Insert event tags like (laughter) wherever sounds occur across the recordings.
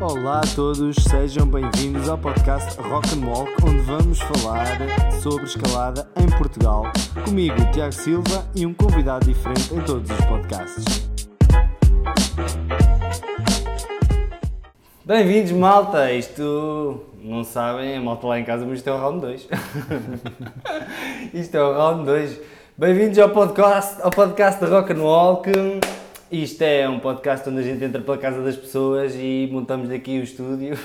Olá a todos, sejam bem-vindos ao podcast Rock and Walk, onde vamos falar sobre escalada em Portugal. Comigo, Tiago Silva, e um convidado diferente em todos os podcasts. Bem-vindos, malta! Isto, não sabem, a malta lá em casa, mas isto é o round 2. (laughs) isto é o round 2. Bem-vindos ao podcast, ao podcast de Rock and Walk. Isto é um podcast onde a gente entra pela casa das pessoas e montamos daqui o estúdio.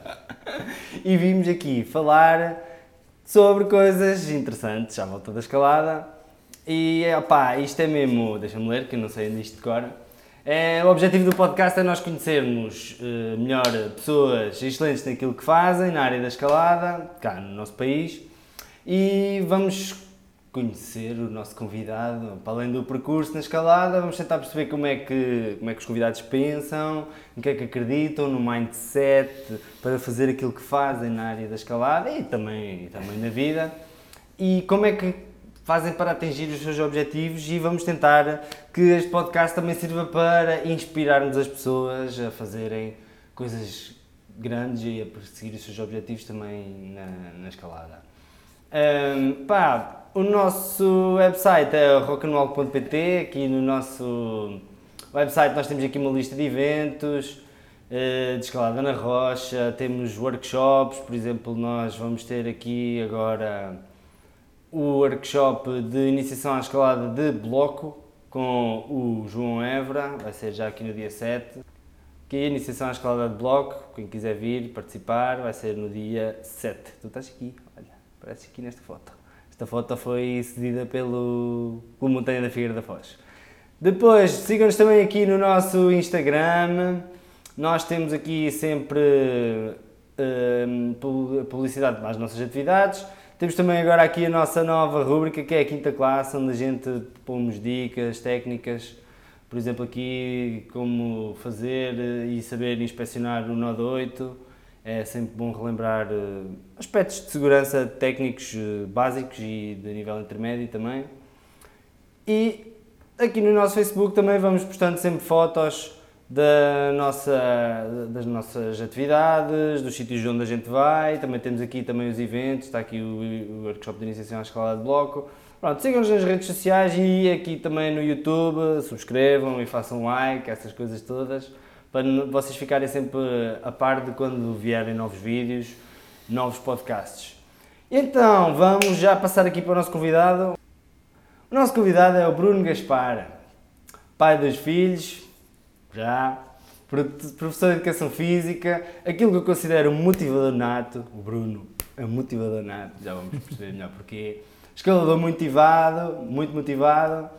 (laughs) e vimos aqui falar sobre coisas interessantes à volta da escalada. E opá, isto é mesmo, deixa-me ler que eu não sei onde isto decora. É, o objetivo do podcast é nós conhecermos uh, melhor pessoas excelentes naquilo que fazem, na área da escalada, cá no nosso país, e vamos conhecer o nosso convidado, para além do percurso na escalada, vamos tentar perceber como é que, como é que os convidados pensam, no que é que acreditam, no mindset, para fazer aquilo que fazem na área da escalada e também, e também na vida, e como é que fazem para atingir os seus objetivos? E vamos tentar que este podcast também sirva para inspirarmos as pessoas a fazerem coisas grandes e a perseguir os seus objetivos também na, na escalada. Um, pá, o nosso website é rockandroll.pt. Aqui no nosso website nós temos aqui uma lista de eventos, eh, de escalada na rocha, temos workshops, por exemplo, nós vamos ter aqui agora o workshop de iniciação à escalada de bloco com o João Évora, vai ser já aqui no dia 7. Aqui a iniciação à escalada de bloco, quem quiser vir participar, vai ser no dia 7. Tu estás aqui, olha, aparece aqui nesta foto. Esta foto foi cedida pelo, pelo Montanha da Figueira da Foz. Depois, sigam-nos também aqui no nosso Instagram. Nós temos aqui sempre uh, publicidade para as nossas atividades. Temos também agora aqui a nossa nova rúbrica, que é a quinta classe, onde a gente pomos dicas, técnicas, por exemplo, aqui como fazer e saber inspecionar o Node 8, é sempre bom relembrar uh, aspectos de segurança técnicos uh, básicos e de nível intermédio também. E aqui no nosso Facebook também vamos postando sempre fotos da nossa, das nossas atividades, dos sítios onde a gente vai, também temos aqui também os eventos, está aqui o, o workshop de iniciação à escala de bloco. Pronto, sigam-nos nas redes sociais e aqui também no YouTube, subscrevam e façam like, essas coisas todas para vocês ficarem sempre a par de quando vierem novos vídeos, novos podcasts. Então, vamos já passar aqui para o nosso convidado. O nosso convidado é o Bruno Gaspar, pai dos filhos, já, professor de Educação Física, aquilo que eu considero um motivador nato, o Bruno é motivador nato, já vamos perceber melhor porquê. Escalador motivado, muito motivado,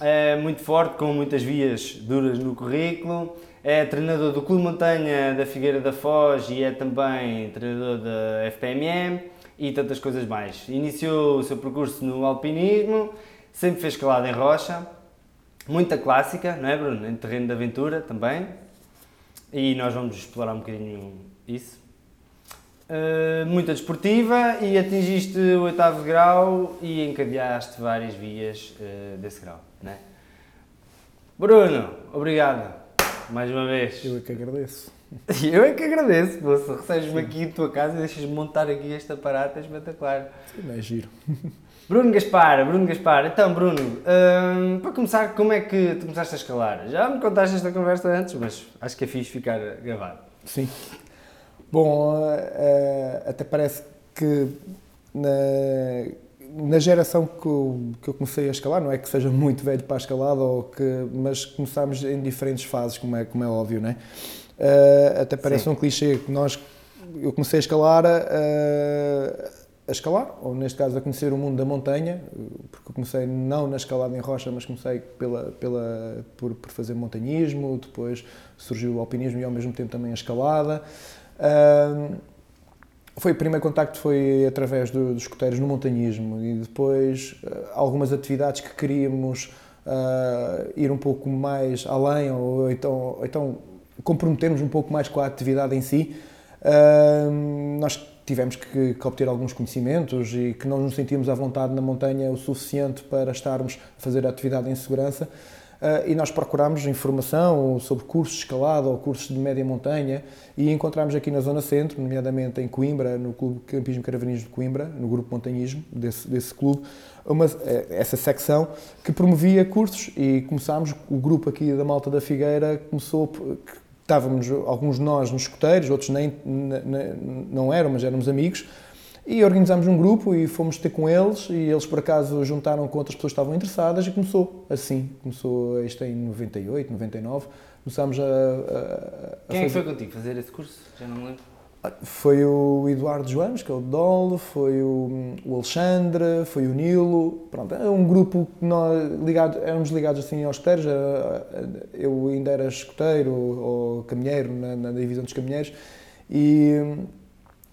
é muito forte, com muitas vias duras no currículo, é treinador do Clube Montanha da Figueira da Foz e é também treinador da FPMM e tantas coisas mais. Iniciou o seu percurso no alpinismo, sempre fez escalada em rocha, muita clássica, não é Bruno? Em terreno de aventura também. E nós vamos explorar um bocadinho isso. Uh, muita desportiva e atingiste o oitavo grau e encadeaste várias vias uh, desse grau, não é? Bruno, obrigado mais uma vez. Eu é que agradeço. (laughs) Eu é que agradeço, moça. Recebes-me aqui em tua casa e deixas-me montar aqui este aparato, é espetacular. Sim, é giro. (laughs) Bruno Gaspar, Bruno Gaspar. Então, Bruno, hum, para começar, como é que tu começaste a escalar? Já me contaste esta conversa antes, mas acho que é fixe ficar gravado. Sim. Bom, uh, uh, até parece que na na geração que eu, que eu, comecei a escalar, não é que seja (laughs) muito velho para a escalada, ou que, mas começámos em diferentes fases, como é, como é óbvio, não é? Uh, até parece Sim. um clichê que nós, eu comecei a escalar, uh, a escalar, ou neste caso a conhecer o mundo da montanha, porque eu comecei não na escalada em rocha, mas comecei pela, pela, por, por fazer montanhismo, depois surgiu o alpinismo e ao mesmo tempo também a escalada. Uh, foi o primeiro contacto foi através do, dos escoteiros no montanhismo e depois uh, algumas atividades que queríamos uh, ir um pouco mais além ou então, então comprometermos um pouco mais com a atividade em si. Uh, nós tivemos que, que, obter alguns conhecimentos e que não nos sentíamos à vontade na montanha o suficiente para estarmos a fazer a atividade em segurança. E nós procurámos informação sobre cursos de escalada ou cursos de média montanha e encontramos aqui na Zona Centro, nomeadamente em Coimbra, no Clube Campismo Caravanismo de Coimbra, no grupo Montanhismo desse, desse clube, uma, essa secção que promovia cursos e começámos, o grupo aqui da Malta da Figueira começou, estávamos alguns de nós nos escoteiros, outros nem, não eram, mas éramos amigos, e organizámos um grupo e fomos ter com eles. E eles por acaso juntaram com outras pessoas que estavam interessadas e começou assim, começou isto em 98, 99, começámos a... a, a Quem é fazer... foi contigo fazer esse curso? Já não me lembro. Foi o Eduardo Joanes, que é o Dolo, foi o, o Alexandre, foi o Nilo, pronto, é um grupo que nós ligado, éramos ligados assim aos escuteiros, eu ainda era escuteiro ou caminheiro na, na divisão dos caminheiros. E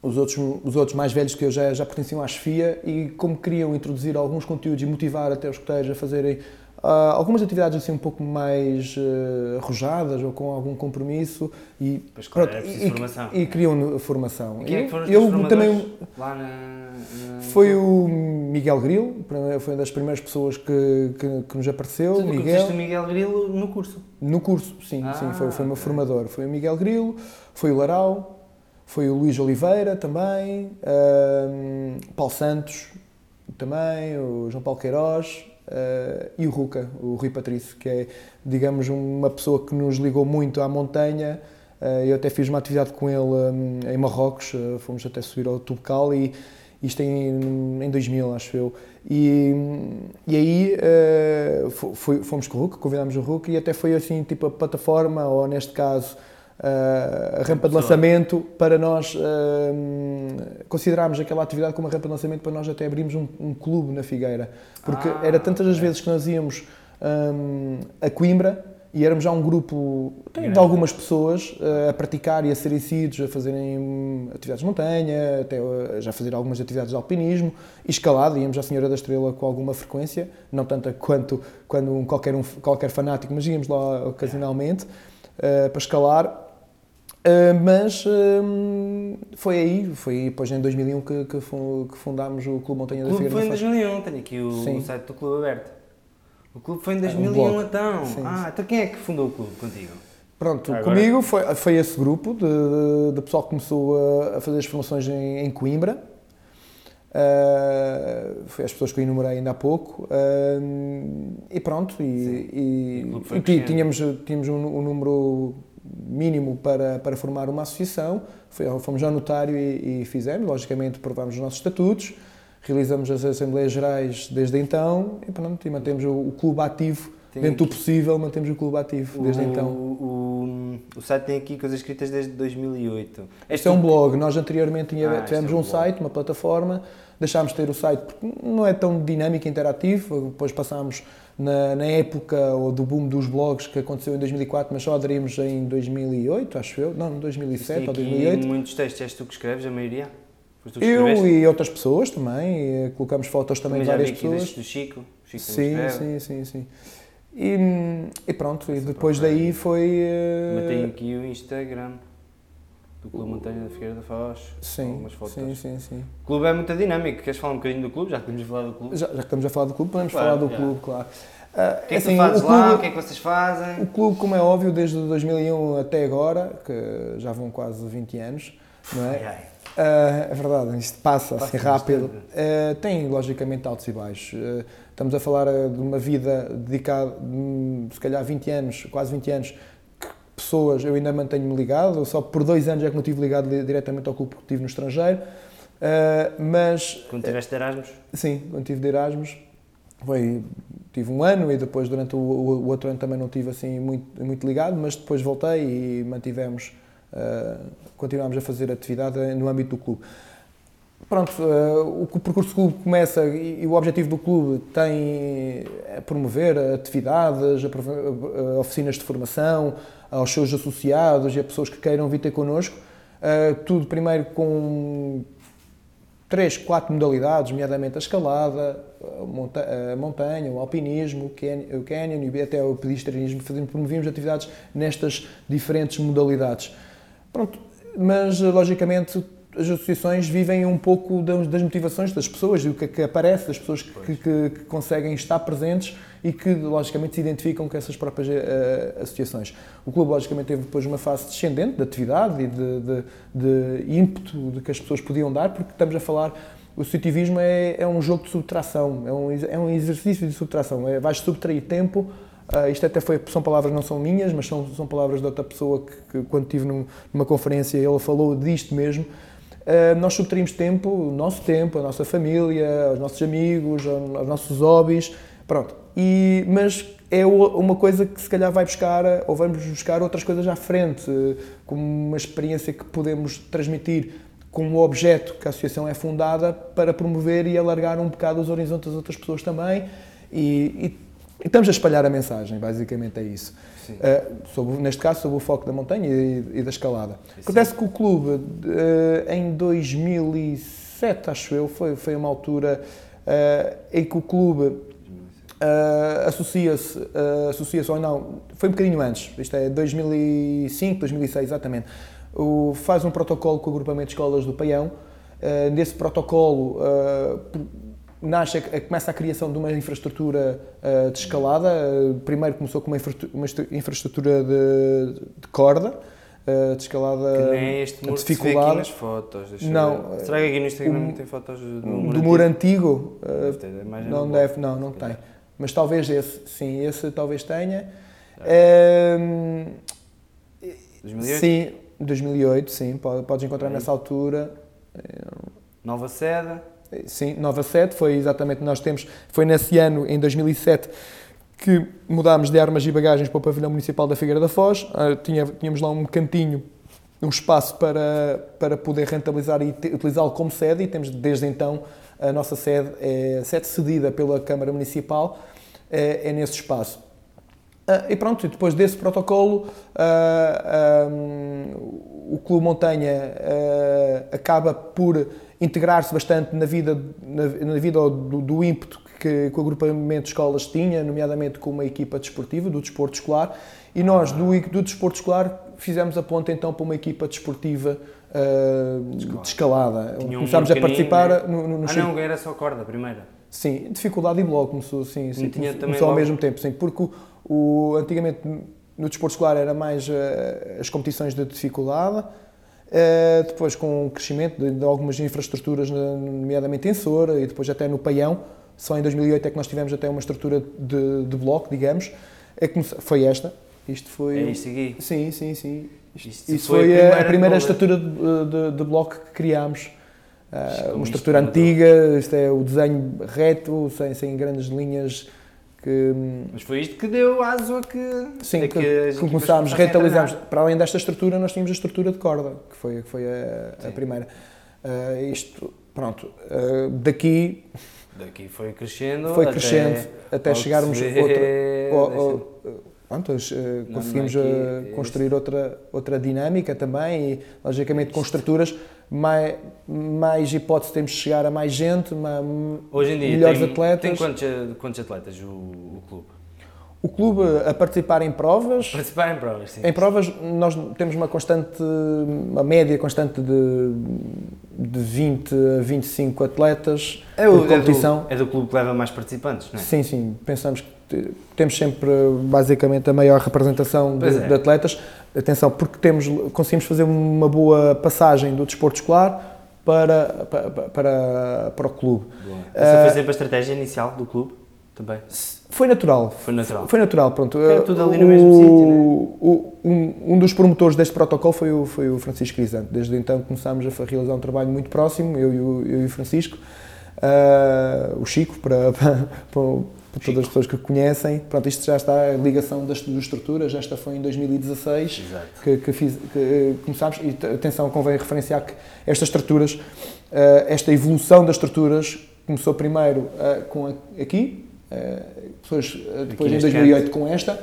os outros, os outros mais velhos que eu já, já pertenciam à chefia e como queriam introduzir alguns conteúdos e motivar até os escuteiros a fazerem Uh, algumas atividades assim um pouco mais uh, arrojadas ou com algum compromisso e, pois, pronto, é e, formação. e, e criam formação. E quem é que foram os eu também lá na, na... Foi o Miguel Grilo, foi uma das primeiras pessoas que, que, que nos apareceu. Tu Miguel. o Miguel Grilo no curso? No curso, sim, ah, sim, foi, foi o meu formador. Foi o Miguel Grilo, foi o Larau, foi o Luís Oliveira também, uh, Paulo Santos também, o João Paulo Queiroz, Uh, e o Ruca, o Rui Patrício, que é, digamos, uma pessoa que nos ligou muito à montanha. Uh, eu até fiz uma atividade com ele um, em Marrocos, uh, fomos até subir ao Tubecal e isto em, em 2000, acho eu. E, e aí foi, fomos com o Ruca, convidámos o Ruca e até foi assim, tipo a plataforma, ou neste caso, a rampa de lançamento para nós uh, considerarmos aquela atividade como uma rampa de lançamento para nós até abrirmos um, um clube na Figueira. Porque ah, era tantas as vezes que nós íamos um, a Coimbra e éramos já um grupo de algumas pessoas uh, a praticar e a serem sítios, a fazerem atividades de montanha, até uh, já fazer algumas atividades de alpinismo e escalada, íamos à Senhora da Estrela com alguma frequência, não tanto quanto quando um, qualquer, um, qualquer fanático, mas íamos lá ocasionalmente uh, para escalar Uh, mas uh, foi aí, foi depois em 2001 que, que, que fundámos o Clube Montanha da Figueira. O clube foi em 2001, tenho aqui o, o, site do clube aberto. O clube foi em 2001 um então. Sim, ah, então quem é que fundou o clube contigo? Pronto, Agora... comigo foi, foi esse grupo de, de, pessoal que começou a, a, fazer as formações em, em Coimbra. Uh, foi as pessoas que eu enumerei ainda há pouco. e pronto, e, e, e, e tínhamos, tínhamos um, um número mínimo para, para formar uma associação. Fomos ao notário e, e fizemos, logicamente, provámos os nossos estatutos, realizamos as Assembleias Gerais desde então e, pronto, e mantemos o, o clube ativo. Tem dentro aqui. do possível, mantemos o clube ativo desde o, então. O, o, site tem aqui coisas escritas desde 2008. Este, este é um blog. Nós anteriormente ah, tivemos é um, um site, uma plataforma, deixámos de ter o site porque não é tão dinâmico e interativo, depois passámos na, na, época ou do boom dos blogs que aconteceu em 2004, mas só aderimos em 2008, acho eu, não, 2007 ou 2008. muitos textos és tu que escreves, a maioria? Eu e outras pessoas também, colocamos fotos também, de várias pessoas. do Chico, Chico sim, sim, sim, sim. E, e pronto, e depois daí foi... Uh... Matei aqui o Instagram do Clube Montanha da Figueira da Foz. Sim, sim, sim, sim. O clube é muito dinâmico. Queres falar um bocadinho do clube? Já que estamos a falar do clube. Já, já que estamos a falar do clube, podemos claro, falar do clube, claro. Uh, o que é que assim, tu fazes clube, lá? O que é que vocês fazem? O clube, como é óbvio, desde 2001 até agora, que já vão quase 20 anos, não é? Ai, ai. Uh, é verdade, isto passa, passa assim rápido. Uh, tem, logicamente, altos e baixos. Uh, estamos a falar de uma vida dedicada, de, se calhar, 20 anos, quase 20 anos, pessoas eu ainda mantenho-me ligado, só por dois anos é que não estive ligado diretamente ao clube porque estive no estrangeiro. Uh, mas. Quando tiveste de Erasmus? Sim, quando tive de Erasmus. Foi, tive um ano e depois durante o, o, outro ano também não tive assim muito, muito ligado, mas depois voltei e mantivemos, uh, continuámos a fazer atividade no âmbito do clube. Pronto, uh, o percurso do clube começa e, e, o objetivo do clube tem é promover atividades, oficinas de formação, aos seus associados e a pessoas que queiram vir ter connosco. Uh, tudo primeiro com três, quatro modalidades, nomeadamente a escalada, a montanha, o alpinismo, o canyon e até o pedestrianismo. Promovíamos atividades nestas diferentes modalidades. Pronto, mas logicamente as associações vivem um pouco das motivações das pessoas e o que é que aparece, das pessoas que, que, que, conseguem estar presentes e que, logicamente, se identificam com essas próprias uh, associações. O clube, logicamente, teve depois uma fase descendente de atividade e de, de, de ímpeto de que as pessoas podiam dar, porque estamos a falar o associativismo é, é um jogo de subtração, é um, é um exercício de subtração. É, vais subtrair tempo. Uh, isto até foi, são palavras não são minhas, mas são, são palavras de outra pessoa que, que quando estive num, numa conferência, ele falou disto mesmo. Uh, nós subtraímos tempo, o nosso tempo, a nossa família, os nossos amigos, os nossos hobbies, pronto. E, mas é uma coisa que se calhar vai buscar, ou vamos buscar outras coisas à frente, como uma experiência que podemos transmitir com o objeto que a associação é fundada para promover e alargar um bocado os horizontes das outras pessoas também e, e estamos a espalhar a mensagem, basicamente é isso. Uh, sobre, neste caso, sobre o foco da montanha e, e da escalada. Sim. Acontece que o clube, uh, em 2007, acho eu, foi, foi uma altura uh, em que o clube associa-se, associa-se ou não, foi um bocadinho antes, isto é 2005, 2006, exatamente o, faz um protocolo com o agrupamento de escolas do Paião. Uh, nesse protocolo uh, nasce, começa a criação de uma infraestrutura uh, de escalada. primeiro começou com uma, uma infraestrutura de, de corda, de escalada que nem é este muro dificuldade. aqui nas fotos. Não. Será que aqui no Instagram não tem fotos do muro do muro antigo? Deve ter, não deve, não, não tem. Mas talvez esse, sim, esse talvez tenha. É. 2008? Sim, 2008, sim, podes encontrar nessa altura. Nova sede? Sim, nova sede, foi exatamente, nós temos, foi nesse ano, em 2007, que mudámos de armas e bagagens para o pavilhão municipal da Figueira da Foz, ah, tínhamos lá um cantinho, um espaço para, para poder rentabilizar e utilizá-lo como sede e temos desde então a nossa sede, é sede cedida pela Câmara Municipal, é, é nesse espaço. Uh, e pronto, e depois desse protocolo, ah, um, o Clube Montanha acaba por integrar-se bastante na vida, na, na vida do, do, ímpeto que, que, o agrupamento de escolas tinha, nomeadamente com uma equipa desportiva, do desporto escolar, e nós, do, do desporto escolar, fizemos a ponta então para uma equipa desportiva de escalada. Tinha Começámos a participar no, no, no Ah, não, era só corda, primeira. Sim, dificuldade e bloco começou, sim, sim, começou, começou ao mesmo tempo, sim, porque o, o, antigamente no desporto escolar era mais uh, as competições de dificuldade, uh, depois com o crescimento de, de, algumas infraestruturas, nomeadamente em Soura e depois até no Paião, só em 2008 é que nós tivemos até uma estrutura de, de bloco, digamos, é que foi esta. Isto foi. É isto aqui? Sim, sim, sim. Isto, Isso foi, foi a primeira, a primeira estrutura de, de, de, bloco que criámos. Uh, uma estrutura antiga, isto é o desenho reto, sem, sem grandes linhas que, Mas foi isto que deu aso a que. Sim, que, que, que começámos, rentalizarmos. Para além desta estrutura, nós tínhamos a estrutura de corda, que foi, que foi a, a primeira. Uh, isto, pronto, uh, daqui. Daqui foi crescendo. Foi crescendo até, até chegarmos a outra. (laughs) Pronto, uh, conseguimos aqui, construir outra, outra dinâmica também e, logicamente, com estruturas mais, mais hipótese temos de chegar a mais gente, mais, Hoje em dia melhores tem, atletas. Tem quantos, quantos atletas o, o, clube? O clube a participar em provas. Participar em provas, sim. Em provas nós temos uma constante, uma média constante de, de 20 a 25 atletas é o, competição. É do, é do clube que leva mais participantes, não é? Sim, sim. Pensamos que temos sempre basicamente a maior representação de, é. de atletas atenção, porque temos, conseguimos fazer uma boa passagem do desporto escolar para, para, para, para o clube. Boa. Essa foi sempre a estratégia inicial do clube? Também? Foi natural. Foi natural. Foi natural, pronto. É tudo ali no o, mesmo sítio, né? um, um dos promotores deste protocolo foi o, foi o Francisco Crisante. Desde então começámos a realizar um trabalho muito próximo, eu e o, eu e o Francisco, uh, o Chico, para, (laughs) para, para todas as pessoas que conhecem. Pronto, isto já está a ligação das, das estruturas, esta foi em 2016 que, que, fiz, que eh, começámos. E atenção, convém referenciar que estas estruturas, uh, esta evolução das estruturas começou primeiro uh, com a, aqui, uh, depois, depois em 2008 com esta.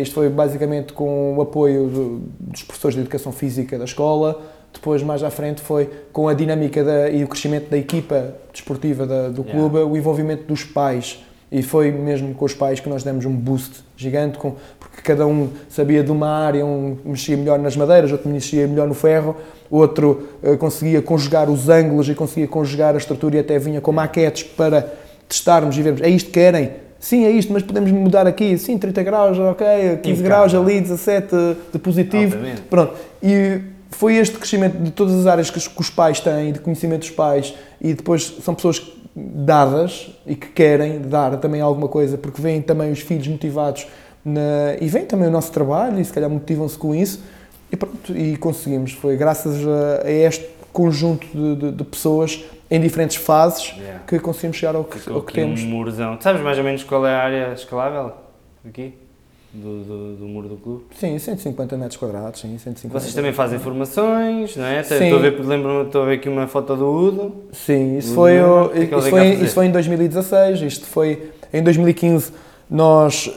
isto foi basicamente com o apoio do, dos professores de educação física da escola. Depois, mais à frente, foi com a dinâmica da, e o crescimento da equipa desportiva da, do clube, yeah. o envolvimento dos pais E foi mesmo com os pais que nós demos um boost gigante, com, porque cada um sabia de uma área, um mexia melhor nas madeiras, outro mexia melhor no ferro, outro uh, conseguia conjugar os ângulos e conseguia conjugar a estrutura e até vinha com maquetes para testarmos e vermos, é isto que querem? Sim, é isto, mas podemos mudar aqui. Sim, 30 graus, ok, 15 graus ali, 17 de positivo. Obviamente. Pronto. E foi este crescimento de todas as áreas que os pais têm, de conhecimento dos pais, e depois são pessoas dadas e que querem dar também alguma coisa, porque vêm também os filhos motivados na, e vem também o nosso trabalho e se calhar motivam-se com isso e pronto, e conseguimos. Foi graças a, a este conjunto de, de, de, pessoas em diferentes fases yeah. que conseguimos chegar ao que, ao que temos. Um murozão. Sabes mais ou menos qual é a área escalável aqui? Do, do, do, muro do clube? Sim, 150 metros quadrados, sim, 150. Vocês também fazem formações, não é? Sim. Estou a ver, lembro estou a ver aqui uma foto do Udo. Sim, isso, foi, o, é isso, foi, isso foi em 2016, isto foi em 2015 nós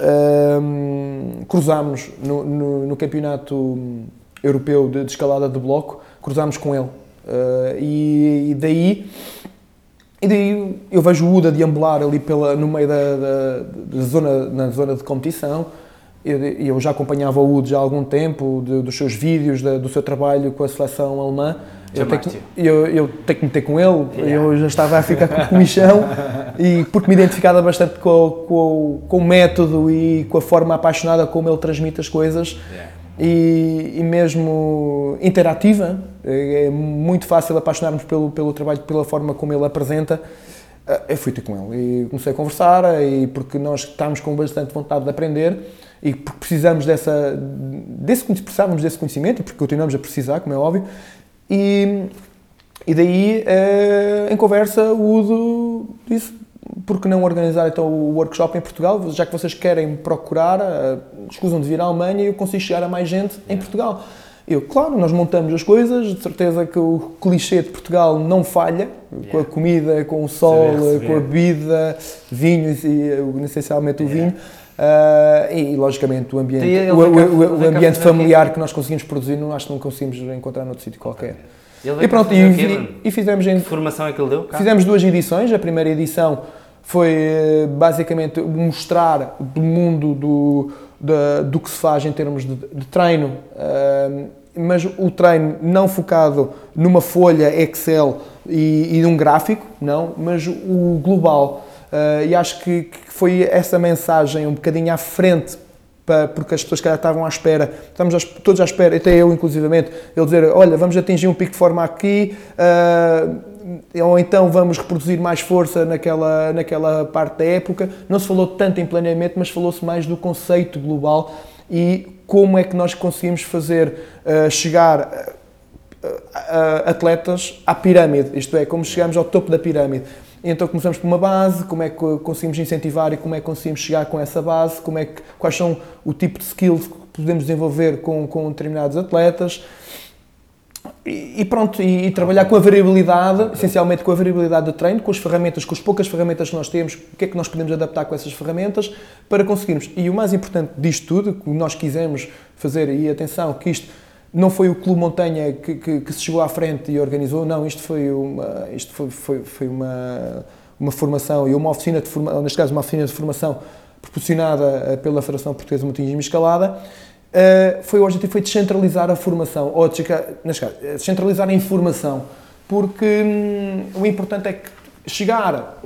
um, cruzámos no, no, no, campeonato europeu de, de, escalada de bloco, cruzámos com ele. Uh, e, e, daí e daí eu vejo o Uda deambular ali pela, no meio da, da, da zona, na zona de competição. Eu, eu já acompanhava o Uda já há algum tempo, de, dos seus vídeos, de, do seu trabalho com a seleção alemã. Eu tenho, que, eu, eu tenho que meter com ele, yeah. eu já estava a ficar com o comichão, e porque me identificava bastante com, com, com o método e com a forma apaixonada como ele transmite as coisas. Yeah e, e, mesmo interativa. É muito fácil apaixonarmos pelo, pelo trabalho, pela forma como ele apresenta. Eh, eu fui ter com ele e comecei a conversar, e porque nós estamos com bastante vontade de aprender e porque precisamos dessa, desse, precisávamos desse conhecimento e porque continuamos a precisar, como é óbvio. E, e daí, eh, em conversa, o Udo disse: por que não organizar então o workshop em Portugal, já que vocês querem procurar, uh, escusam de vir à Alemanha e eu consigo chegar a mais gente em Portugal. Eu, claro, nós montamos as coisas, de certeza que o clichê de Portugal não falha, yeah. com a comida, com o sol, com a bebida, vinhos e essencialmente o yeah. vinho. Uh, e, logicamente o ambiente, o, o, o, ambiente familiar que nós conseguimos produzir, não acho que não conseguimos encontrar noutro sítio qualquer. E pronto, e, e, fizemos em, que formação é que ele deu? Cá? Fizemos duas edições. A primeira edição foi eh, basicamente mostrar do mundo do, do, do que se faz em termos de, de treino, uh, mas o treino não focado numa folha Excel e, e num gráfico, não, mas o global. Uh, e acho que, que, foi essa mensagem um bocadinho à frente porque as pessoas que estavam à espera, estamos todos à espera, até eu inclusivamente, ele dizer, olha, vamos atingir um pico de forma aqui, uh, ou então vamos reproduzir mais força naquela, naquela parte da época. Não se falou tanto em planeamento, mas falou-se mais do conceito global e como é que nós conseguimos fazer uh, chegar atletas à pirâmide, isto é, como chegamos ao topo da pirâmide. Então começamos por uma base, como é que conseguimos incentivar e como é que conseguimos chegar com essa base, como é que, quais são o tipo de skills que podemos desenvolver com, com determinados atletas. E, e pronto, e, e, trabalhar com a variabilidade, essencialmente com a variabilidade do treino, com as ferramentas, com as poucas ferramentas que nós temos, o que é que nós podemos adaptar com essas ferramentas para conseguirmos. E o mais importante disto tudo, que nós quisemos fazer, e atenção, que isto não foi o Clube Montanha que, que, que, se chegou à frente e organizou, não, isto foi uma, isto foi, foi, foi uma, uma formação e uma oficina de formação, neste caso uma oficina de formação proporcionada eh, pela Federação Portuguesa de Montanhismo e Escalada, uh, foi o objetivo foi descentralizar a formação, ou eh, descentralizar a informação, porque hum, o importante é que chegar,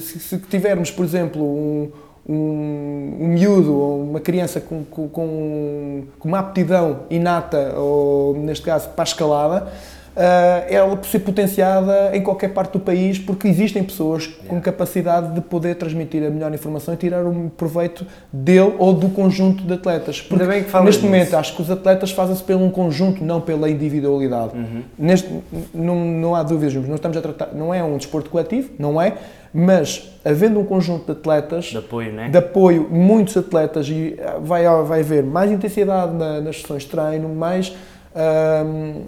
se, se tivermos, por exemplo, um, um, um miúdo ou uma criança com, com, com, uma aptidão inata, ou neste caso para a escalada, uh, ela pode ser potenciada em qualquer parte do país porque existem pessoas com capacidade de poder transmitir a melhor informação e tirar um proveito dele ou do conjunto de atletas. Porque neste momento acho que os atletas fazem-se pelo um conjunto, não pela individualidade. Uhum. Neste, não, não há dúvidas, não estamos a tratar, não é um desporto coletivo, não é, mas havendo um conjunto de atletas, de apoio, né? de apoio muitos atletas, e ah, vai, vai haver mais intensidade na, nas sessões de treino, mais, hum,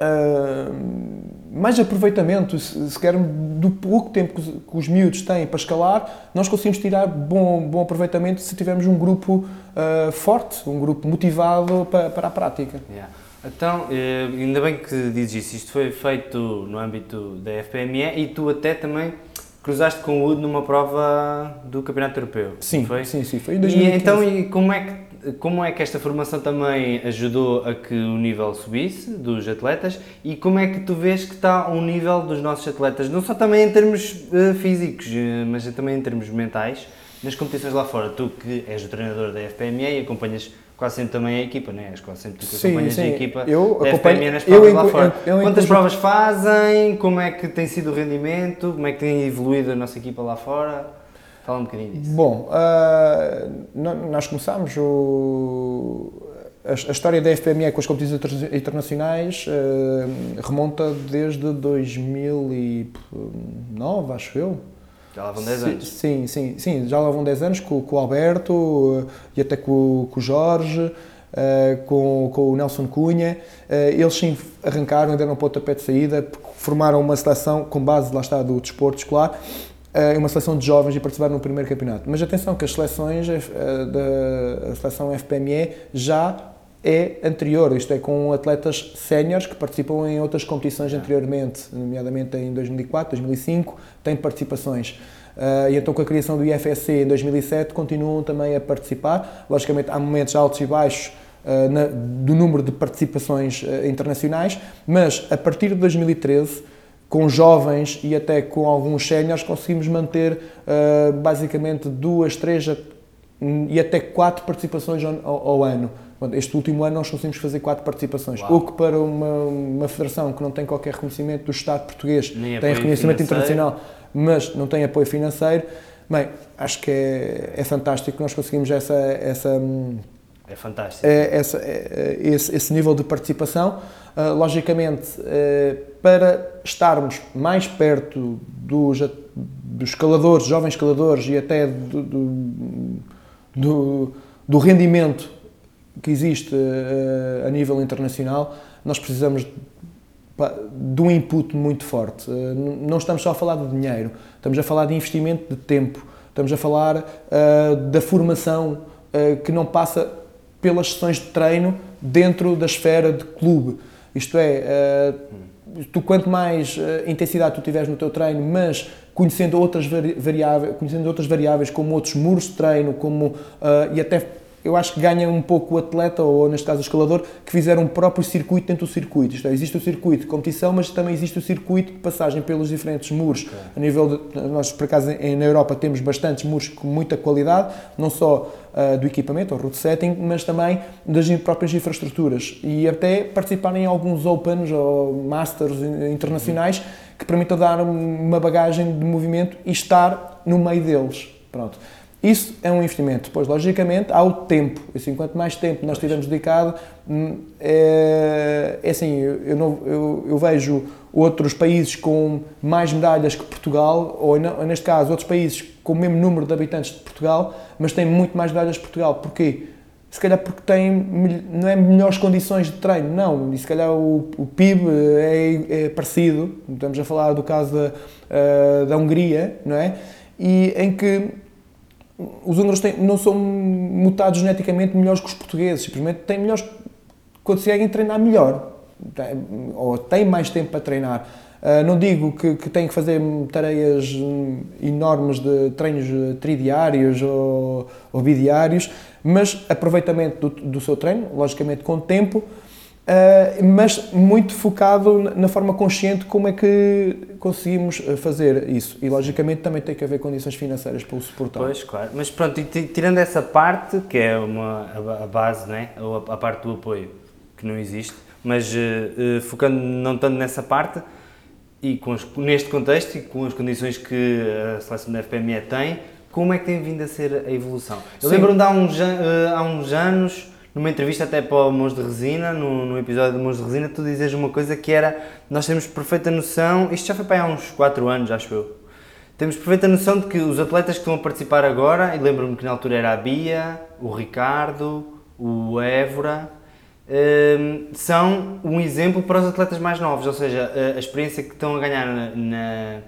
hum, mais aproveitamento, se, se quer, do pouco tempo que os, que os, miúdos têm para escalar, nós conseguimos tirar bom, bom aproveitamento se tivermos um grupo uh, forte, um grupo motivado para, para a prática. Yeah. Então, eh, ainda bem que dizes isso, isto foi feito no âmbito da FPME e tu até também cruzaste com o Udo numa prova do Campeonato Europeu. Sim, foi? sim, sim, foi em E 2015. então, e como é que como é que esta formação também ajudou a que o nível subisse dos atletas e como é que tu vês que está o nível dos nossos atletas, não só também em termos eh, físicos, eh, mas também em termos mentais, nas competições lá fora? Tu que és o treinador da FPME e acompanhas quase sempre também a equipa, não é? És quase sempre tu que acompanhas sim. a equipa Eu acompanho- FPME nas eu provas lá em- fora. eu em Quantas provas fazem? Como é que tem sido o rendimento? Como é que tem evoluído a nossa equipa lá fora? Fala um bocadinho disso. Bom, no- nós começámos o- a, a história da FPME com as competições inter- internacionais ah, remonta desde 2009, acho eu. Já lá vão 10 Sim, anos. Sim, sim, sim, já lá vão 10 anos com, com o Alberto eh, e até com, com o Jorge, eh, com, com o Nelson Cunha. Eh, Eles sim arrancaram e deram um pontapé de saída, formaram uma seleção com base, lá está, do desporto escolar, uma seleção de jovens e participaram no primeiro campeonato. Mas atenção que as seleções da seleção FPME já é anterior, isto é, com atletas séniores que participam em outras competições anteriormente, nomeadamente em 2004, 2005, têm participações. Ah, e então, com a criação do IFSC em 2007, continuam também a participar. Logicamente, há momentos altos e baixos ah, na- do número de participações ah, internacionais, mas a partir de 2013, com jovens e até com alguns séniores, conseguimos manter basicamente duas, três e até quatro participações ao- ao ano. Este último ano nós conseguimos fazer quatro participações, Uau. o que para uma, uma federação que não tem qualquer reconhecimento do Estado português, Nem tem reconhecimento financeiro. internacional, mas não tem apoio financeiro, bem, acho que é, é fantástico que nós conseguimos essa, essa, hum, É fantástico. é- essa- é- esse, esse nível de participação. Ah, logicamente, eh, para estarmos mais perto dos, dos escaladores, jovens escaladores e até do, do, do- do rendimento que existe eh, a nível internacional, nós precisamos de um input muito forte. Eh, Não estamos só a falar de dinheiro, estamos a falar de investimento de tempo, estamos a falar eh, da formação eh, que não passa pelas sessões de treino dentro da esfera de clube. Isto é, eh, tu quanto mais intensidade tu tiveres no teu treino, mas conhecendo outras vari- variáveis, conhecendo outras variáveis como outros muros de treino, como e até eu acho que ganha um pouco o atleta, ou neste caso o escalador, que fizer um próprio circuito dentro do circuito. Isto é, existe o circuito de competição, mas também existe o circuito de passagem pelos diferentes muros. A nível de, nós, por acaso, na Europa temos bastantes muros com muita qualidade, não só ah, do equipamento, ou route setting, mas também das próprias infraestruturas. E até participar em alguns Opens ou Masters internacionais que permitam dar uma bagagem de movimento e estar no meio deles. Pronto. Isso é um investimento. Depois, logicamente, há o tempo. Assim, quanto mais tempo nós tivermos dedicado, hum, é, é assim, eu, não- eu- eu vejo outros países com mais medalhas que Portugal, ou neste caso, outros países com o mesmo número de habitantes de Portugal, mas têm muito mais medalhas que Portugal. Porquê? Se calhar porque têm, não é melhores condições de treino, não. E se calhar o, o PIB é, é parecido. Estamos a falar do caso da, ah, da Hungria, não é? E em que os húngaros têm- não são mutados geneticamente melhores que os portugueses, simplesmente têm melhores, conseguem treinar melhor, ou têm mais tempo para treinar. Ah, não digo que, que têm que fazer tareias hum, enormes de treinos eh, tridiários ou, ou bidiários, mas aproveitamento do, do seu treino, logicamente com tempo, Uh, mas muito focado na- forma consciente como é que conseguimos uh, fazer isso. E logicamente também tem que haver condições financeiras para o suportar. Pois, claro. Mas pronto, ti- tirando essa parte, que é uma, a ba- a base, né? Ou a, a parte do apoio, que não existe, mas eh, eh, focando não tanto nessa parte, e com as- neste contexto e com as condições que a seleção da FPME tem, como é que tem vindo a ser a evolução? Eu lembro-me de há uns, há uns anos, numa entrevista até para o Mãos de Resina, no, no episódio do Mãos de Resina, tu dizes uma coisa que era, nós temos perfeita noção, isto já foi para há uns 4 anos, acho eu, temos perfeita noção de que os atletas que estão a participar agora, e lembro-me que na altura era a Bia, o Ricardo, o Évora, hum, são um exemplo para os atletas mais novos, ou seja, a, a experiência que estão a ganhar na, na-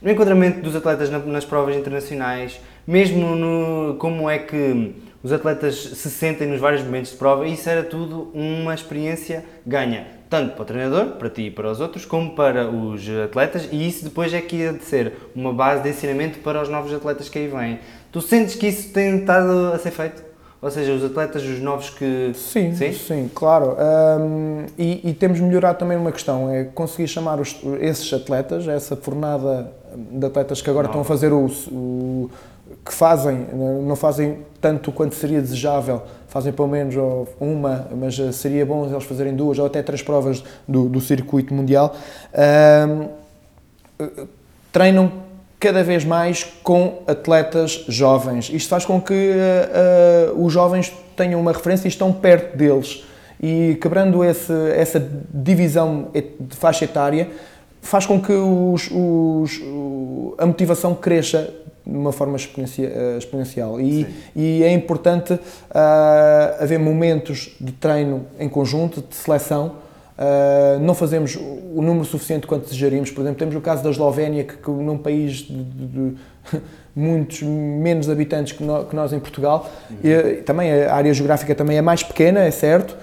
no enquadramento dos atletas na- nas provas internacionais, mesmo no, como é que os atletas se sentem nos vários momentos de prova, isso era tudo uma experiência ganha. tanto para o treinador, para ti e para os outros, como para os atletas, e isso depois é que ia ser uma base de ensinamento para os novos atletas que aí vêm. Tu sentes que isso tem estado a ser feito? Ou seja, os atletas, os novos que. Sim, sim, sim claro. Um, e, e, temos melhorado também uma questão: é conseguir chamar os, esses atletas, essa fornada de atletas que agora Não. estão a fazer o, o que fazem, não fazem tanto quanto seria desejável, fazem pelo menos uma, mas seria bom eles fazerem duas ou até três provas do, do circuito mundial. Treinam cada vez mais com atletas jovens. Isto faz com que uh, uh, os jovens tenham uma referência e estão perto deles. E quebrando esse, essa divisão de faixa etária, faz com que os, os, a motivação cresça de uma forma eh, exponencial. E, e é importante uh, haver momentos de treino em conjunto, de seleção. Uh, não fazemos o número suficiente quanto desejaríamos. Por exemplo, temos o caso da Eslovénia, que, que num país de, de, de (laughs) muitos menos habitantes que, no, que nós em Portugal, uhum. e, também a área geográfica também é mais pequena, é certo,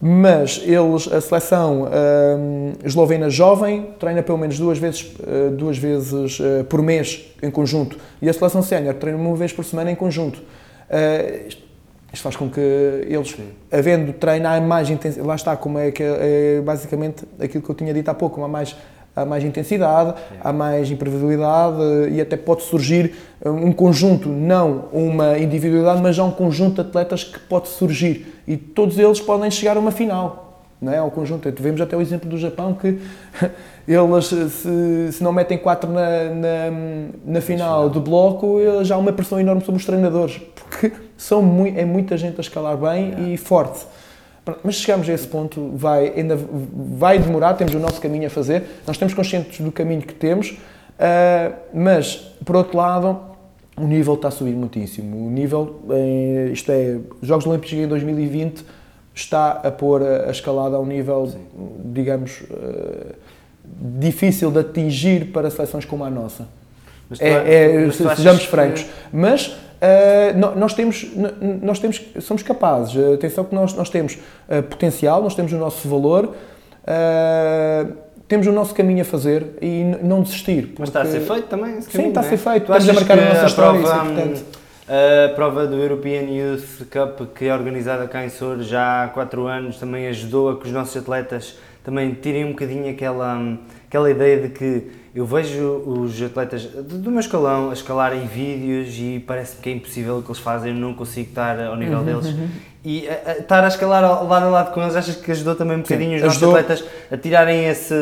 mas eles, a seleção uh, eslovena jovem treina pelo menos duas vezes, uh, duas vezes uh, por mês em conjunto e a seleção sénior treina uma vez por semana em conjunto. Isto faz com que eles, Sim. havendo treino, há mais intensidade. Lá está, como é que é basicamente aquilo que eu tinha dito há pouco, há mais há mais intensidade, há mais imprevisibilidade e até pode surgir um conjunto, não uma individualidade, mas já um conjunto de atletas que pode surgir e todos eles podem chegar a uma final. Não é? Ao conjunto. Vemos até o exemplo do Japão que (laughs) eles, se, se não metem quatro na, na, na final do bloco, já há uma pressão enorme sobre os treinadores, porque são muito, é muita gente a escalar bem e forte. Mas chegamos a esse ponto, vai, ainda vai demorar, temos o nosso caminho a fazer, nós estamos conscientes do caminho que temos, uh, mas, por outro lado, o nível está a subir muitíssimo. O nível, isto é, os Jogos Olímpicos em 2020 está a pôr a, escalada a um nível, Sim. digamos, uh, difícil de atingir para seleções como a nossa. Mas é, é, sejamos francos. Que... Mas Uh, nós temos, nós temos, somos capazes, atenção que nós, nós temos uh, potencial, nós temos o nosso valor, uh, temos o nosso caminho a fazer e não desistir. Porque... Mas está a ser feito também esse caminho, Sim, está a ser é? feito, estamos a marcar a nossa a história, prova, isso é importante. A prova do European Youth Cup, que é organizada cá em Sor já há 4 anos, também ajudou a que os nossos atletas também tirem um bocadinho aquela, aquela ideia de que eu vejo os atletas do meu escalão a escalarem vídeos e parece-me que é impossível o que eles fazem, eu não consigo estar ao nível uhum, deles. Uhum. E a, a, estar a escalar lado a lado com eles, achas que ajudou também um bocadinho Sim, os nossos atletas a tirarem esse.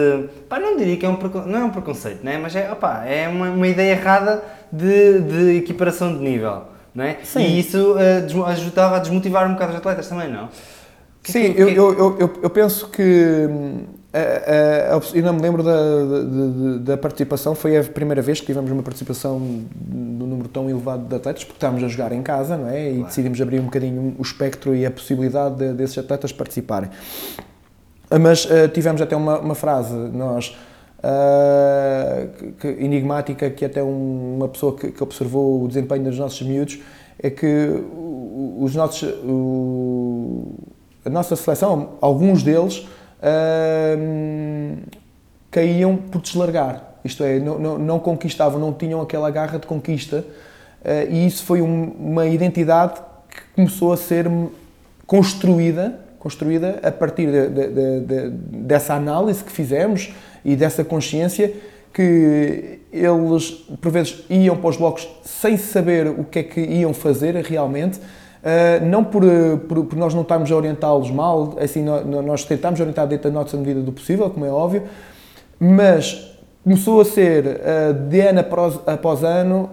Pá, não diria que é um, não é um preconceito, né? mas é, opá, é uma, uma ideia errada de, de equiparação de nível. É? Sim. E isso uh, ajudava a desmotivar um bocado os atletas também, não? Sim, que, eu, que... Eu, eu, eu, penso que hum, eu não me lembro da, da, da, participação, foi a primeira vez que tivemos uma participação de um número tão elevado de atletas, porque estávamos a jogar em casa, não é? E claro. decidimos abrir um bocadinho o espectro e a possibilidade de, desses atletas participarem. Mas uh, tivemos até uma, uma frase, nós, uh, que, enigmática, que até um, uma pessoa que, que, observou o desempenho dos nossos miúdos, é que os nossos, o, a nossa seleção, alguns deles, caíam por deslargar. Isto é, não, não, não, conquistavam, não tinham aquela garra de conquista. Uh, e isso foi um, uma identidade que começou a ser construída, construída a partir de, de, de, dessa análise que fizemos e dessa consciência que eles, por vezes, iam para os blocos sem saber o que é que iam fazer realmente, Uh, não por, por, por, nós não estarmos a orientá-los mal, assim, nós, nós tentamos orientar dentro da nossa medida do possível, como é óbvio, mas começou a ser, uh, de ano após, ano,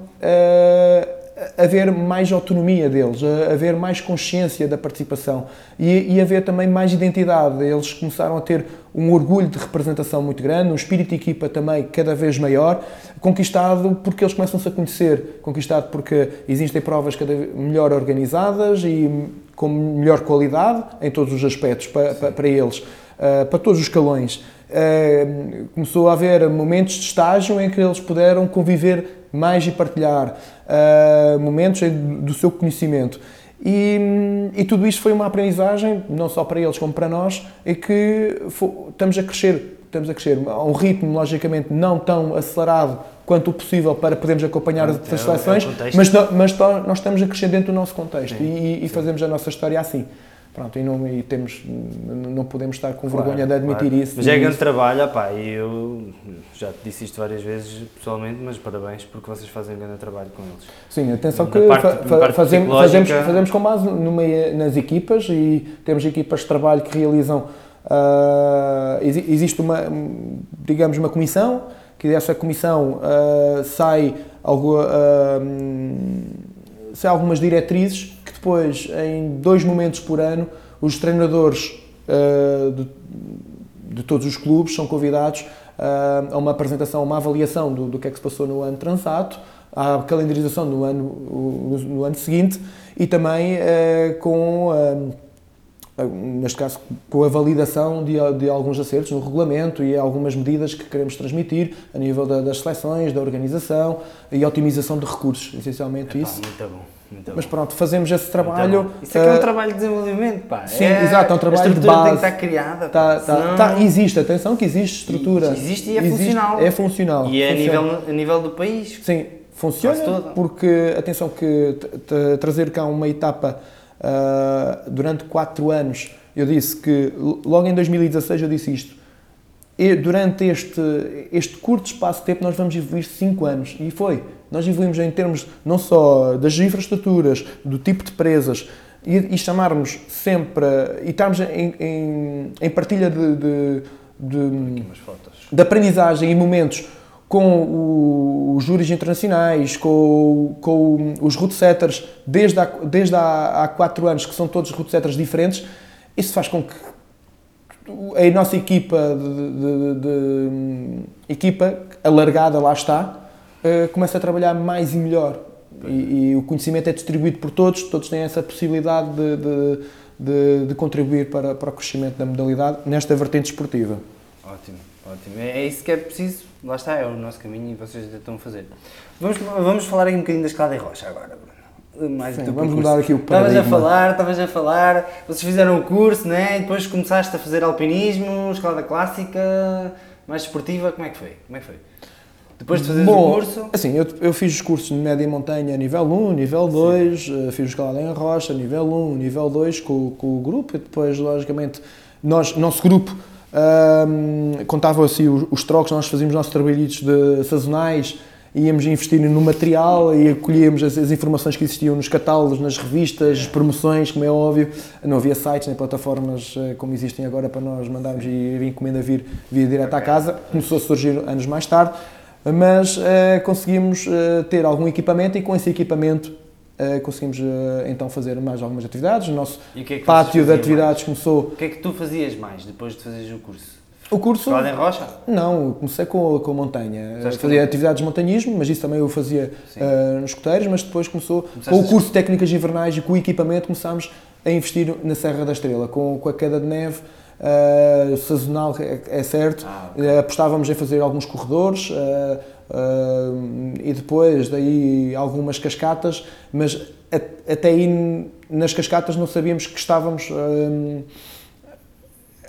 haver mais autonomia deles, haver mais consciência da participação e, e haver também mais identidade. Eles começaram a ter um orgulho de representação muito grande, um espírito de equipa também cada vez maior, conquistado porque eles começam-se a conhecer, conquistado porque existem provas cada melhor organizadas e com melhor qualidade em todos os aspectos para, para, para eles, uh, para todos os escalões. Uh, começou a haver momentos de estágio em que eles puderam conviver mais e partilhar uh, momentos do seu conhecimento. E, e, tudo isto foi uma aprendizagem, não só para eles como para nós, e que estamos a crescer, estamos a crescer a um ritmo, logicamente, não tão acelerado quanto o possível para podermos acompanhar as outras é, seleções, mas, mas nós estamos a crescer dentro do nosso contexto sim, e, e fazemos a nossa história assim. Pronto, e não, e temos, não podemos estar com claro, vergonha de admitir claro. isso. Mas é grande trabalho, opá, e eu já te disse isto várias vezes pessoalmente, mas parabéns porque vocês fazem um grande trabalho com eles. Sim, atenção que parte, fa fazemos, fazemos, fazemos com base numa, nas equipas e temos equipas de trabalho que realizam. Uh, existe uma, digamos, uma comissão, que dessa comissão uh, sai, algo, uh, sai algumas diretrizes depois, em dois momentos por ano, os treinadores uh, de, de, todos os clubes são convidados uh, a uma apresentação, uma avaliação do, do que é que se passou no ano transato, à calendarização no ano, no, no ano seguinte e também uh, com neste caso, com a validação de, de, alguns acertos no regulamento e algumas medidas que queremos transmitir a nível da, das seleções, da organização e otimização de recursos, essencialmente Epá, isso. Muito bom. Muito Mas pronto, fazemos esse trabalho. Isso aqui é, uh, é um trabalho de desenvolvimento, pá. Sim, é, exato, é um trabalho de base. tem que estar criada. Tá, tá, Senão... tá, existe, atenção que existe estrutura. Existe e é existe, funcional. É funcional. E é a nível, a nível do país. Sim, funciona porque, atenção que trazer cá uma etapa uh, durante 4 anos eu disse que, logo em 2016, eu disse isto. E durante este, este curto espaço de tempo, nós vamos evoluir 5 anos. E foi. Nós evoluímos em termos não só das infraestruturas, do tipo de presas, e, e chamarmos sempre. e estarmos em, em, em partilha de, de, de, de aprendizagem e momentos com os júris internacionais, com, com os root setters, desde há, desde há, há quatro anos, que são todos root setters diferentes, isso faz com que a nossa equipa, de, de, de, equipa alargada, lá está, uh, comece a trabalhar mais e melhor. E, e, o conhecimento é distribuído por todos, todos têm essa possibilidade de, de, de, contribuir para, para o crescimento da modalidade nesta vertente esportiva. Ótimo, ótimo. É, isso que é preciso, lá está, é o nosso caminho e vocês estão a fazer. Vamos, vamos falar aqui um bocadinho da escada em rocha agora mais Sim, do vamos mudar aqui o paradigma. Estavas a falar, estavas a falar, vocês fizeram o curso, né? E depois começaste a fazer alpinismo, escalada clássica, mais esportiva, como é que foi? Como é que foi? Depois de fazeres Bom, o curso? Assim, eu, eu fiz os cursos de média montanha nível 1, nível 2, uh, fiz o escalada em rocha, nível 1, nível 2 com, com o grupo e depois, logicamente, nós, nosso grupo um, contava assim os, os trocos, nós fazíamos nossos trabalhitos de sazonais, íamos investir no material e acolhíamos as, as, informações que existiam nos catálogos, nas revistas, promoções, como é óbvio. Não havia sites nem plataformas eh, como existem agora para nós mandarmos e a encomenda vir, vir direto à casa. Começou a surgir anos mais tarde, mas uh, conseguimos uh, ter algum equipamento e com esse equipamento uh, conseguimos então fazer mais algumas atividades. O nosso o que é que pátio de atividades mais? começou. O que é que tu fazias mais depois de fazeres o curso? O curso. Escalada em rocha? Não, comecei com, com a montanha. Fazia como? atividades de montanhismo, mas isso também eu fazia uh, nos escoteiros, mas depois começou Começaste com o curso de técnicas invernais e com o equipamento começámos a investir na Serra da Estrela, com, com a queda de neve. Sazonal é, é certo, ah, okay. apostávamos em fazer alguns corredores uh, e depois daí algumas cascatas, mas até aí nas cascatas não sabíamos que estávamos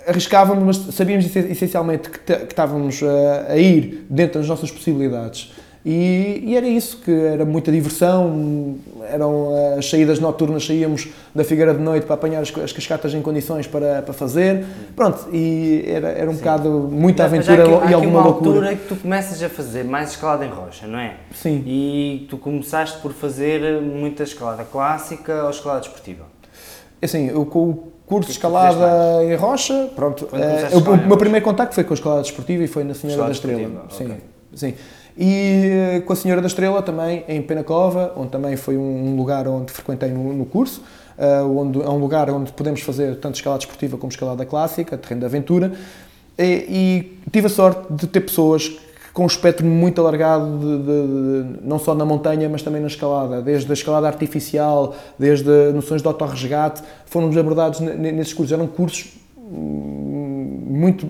arriscávamos, mas sabíamos essencialmente que, que estávamos a, a, ir dentro das nossas possibilidades. E, e, era isso, que era muita diversão, eram as saídas noturnas, saíamos da Figueira de noite para apanhar as, as cascatas em condições para, para fazer, pronto, e era, era um Sim. bocado muita aventura aqui, e alguma uma loucura. altura que tu começas a fazer mais escalada em rocha, não é? Sim. E tu começaste por fazer muita escalada clássica ou escalada desportiva? Assim, eu com o curso de escalada em rocha, pronto. É, o, o meu primeiro contacto foi com a escalada desportiva e foi na Senhora da Estrela. Sim, okay. sim. E eh, com a Senhora da Estrela também em Penacova, onde também foi um lugar onde frequentei no, no curso, uh, onde é um lugar onde podemos fazer tanto escalada desportiva como escalada clássica, terreno de aventura. E, e tive a sorte de ter pessoas com um espectro muito alargado, de, de, de, não só na montanha, mas também na escalada, desde a escalada artificial, desde noções de autorresgate, foram-nos abordados nesses cursos. Eram cursos hum, muito.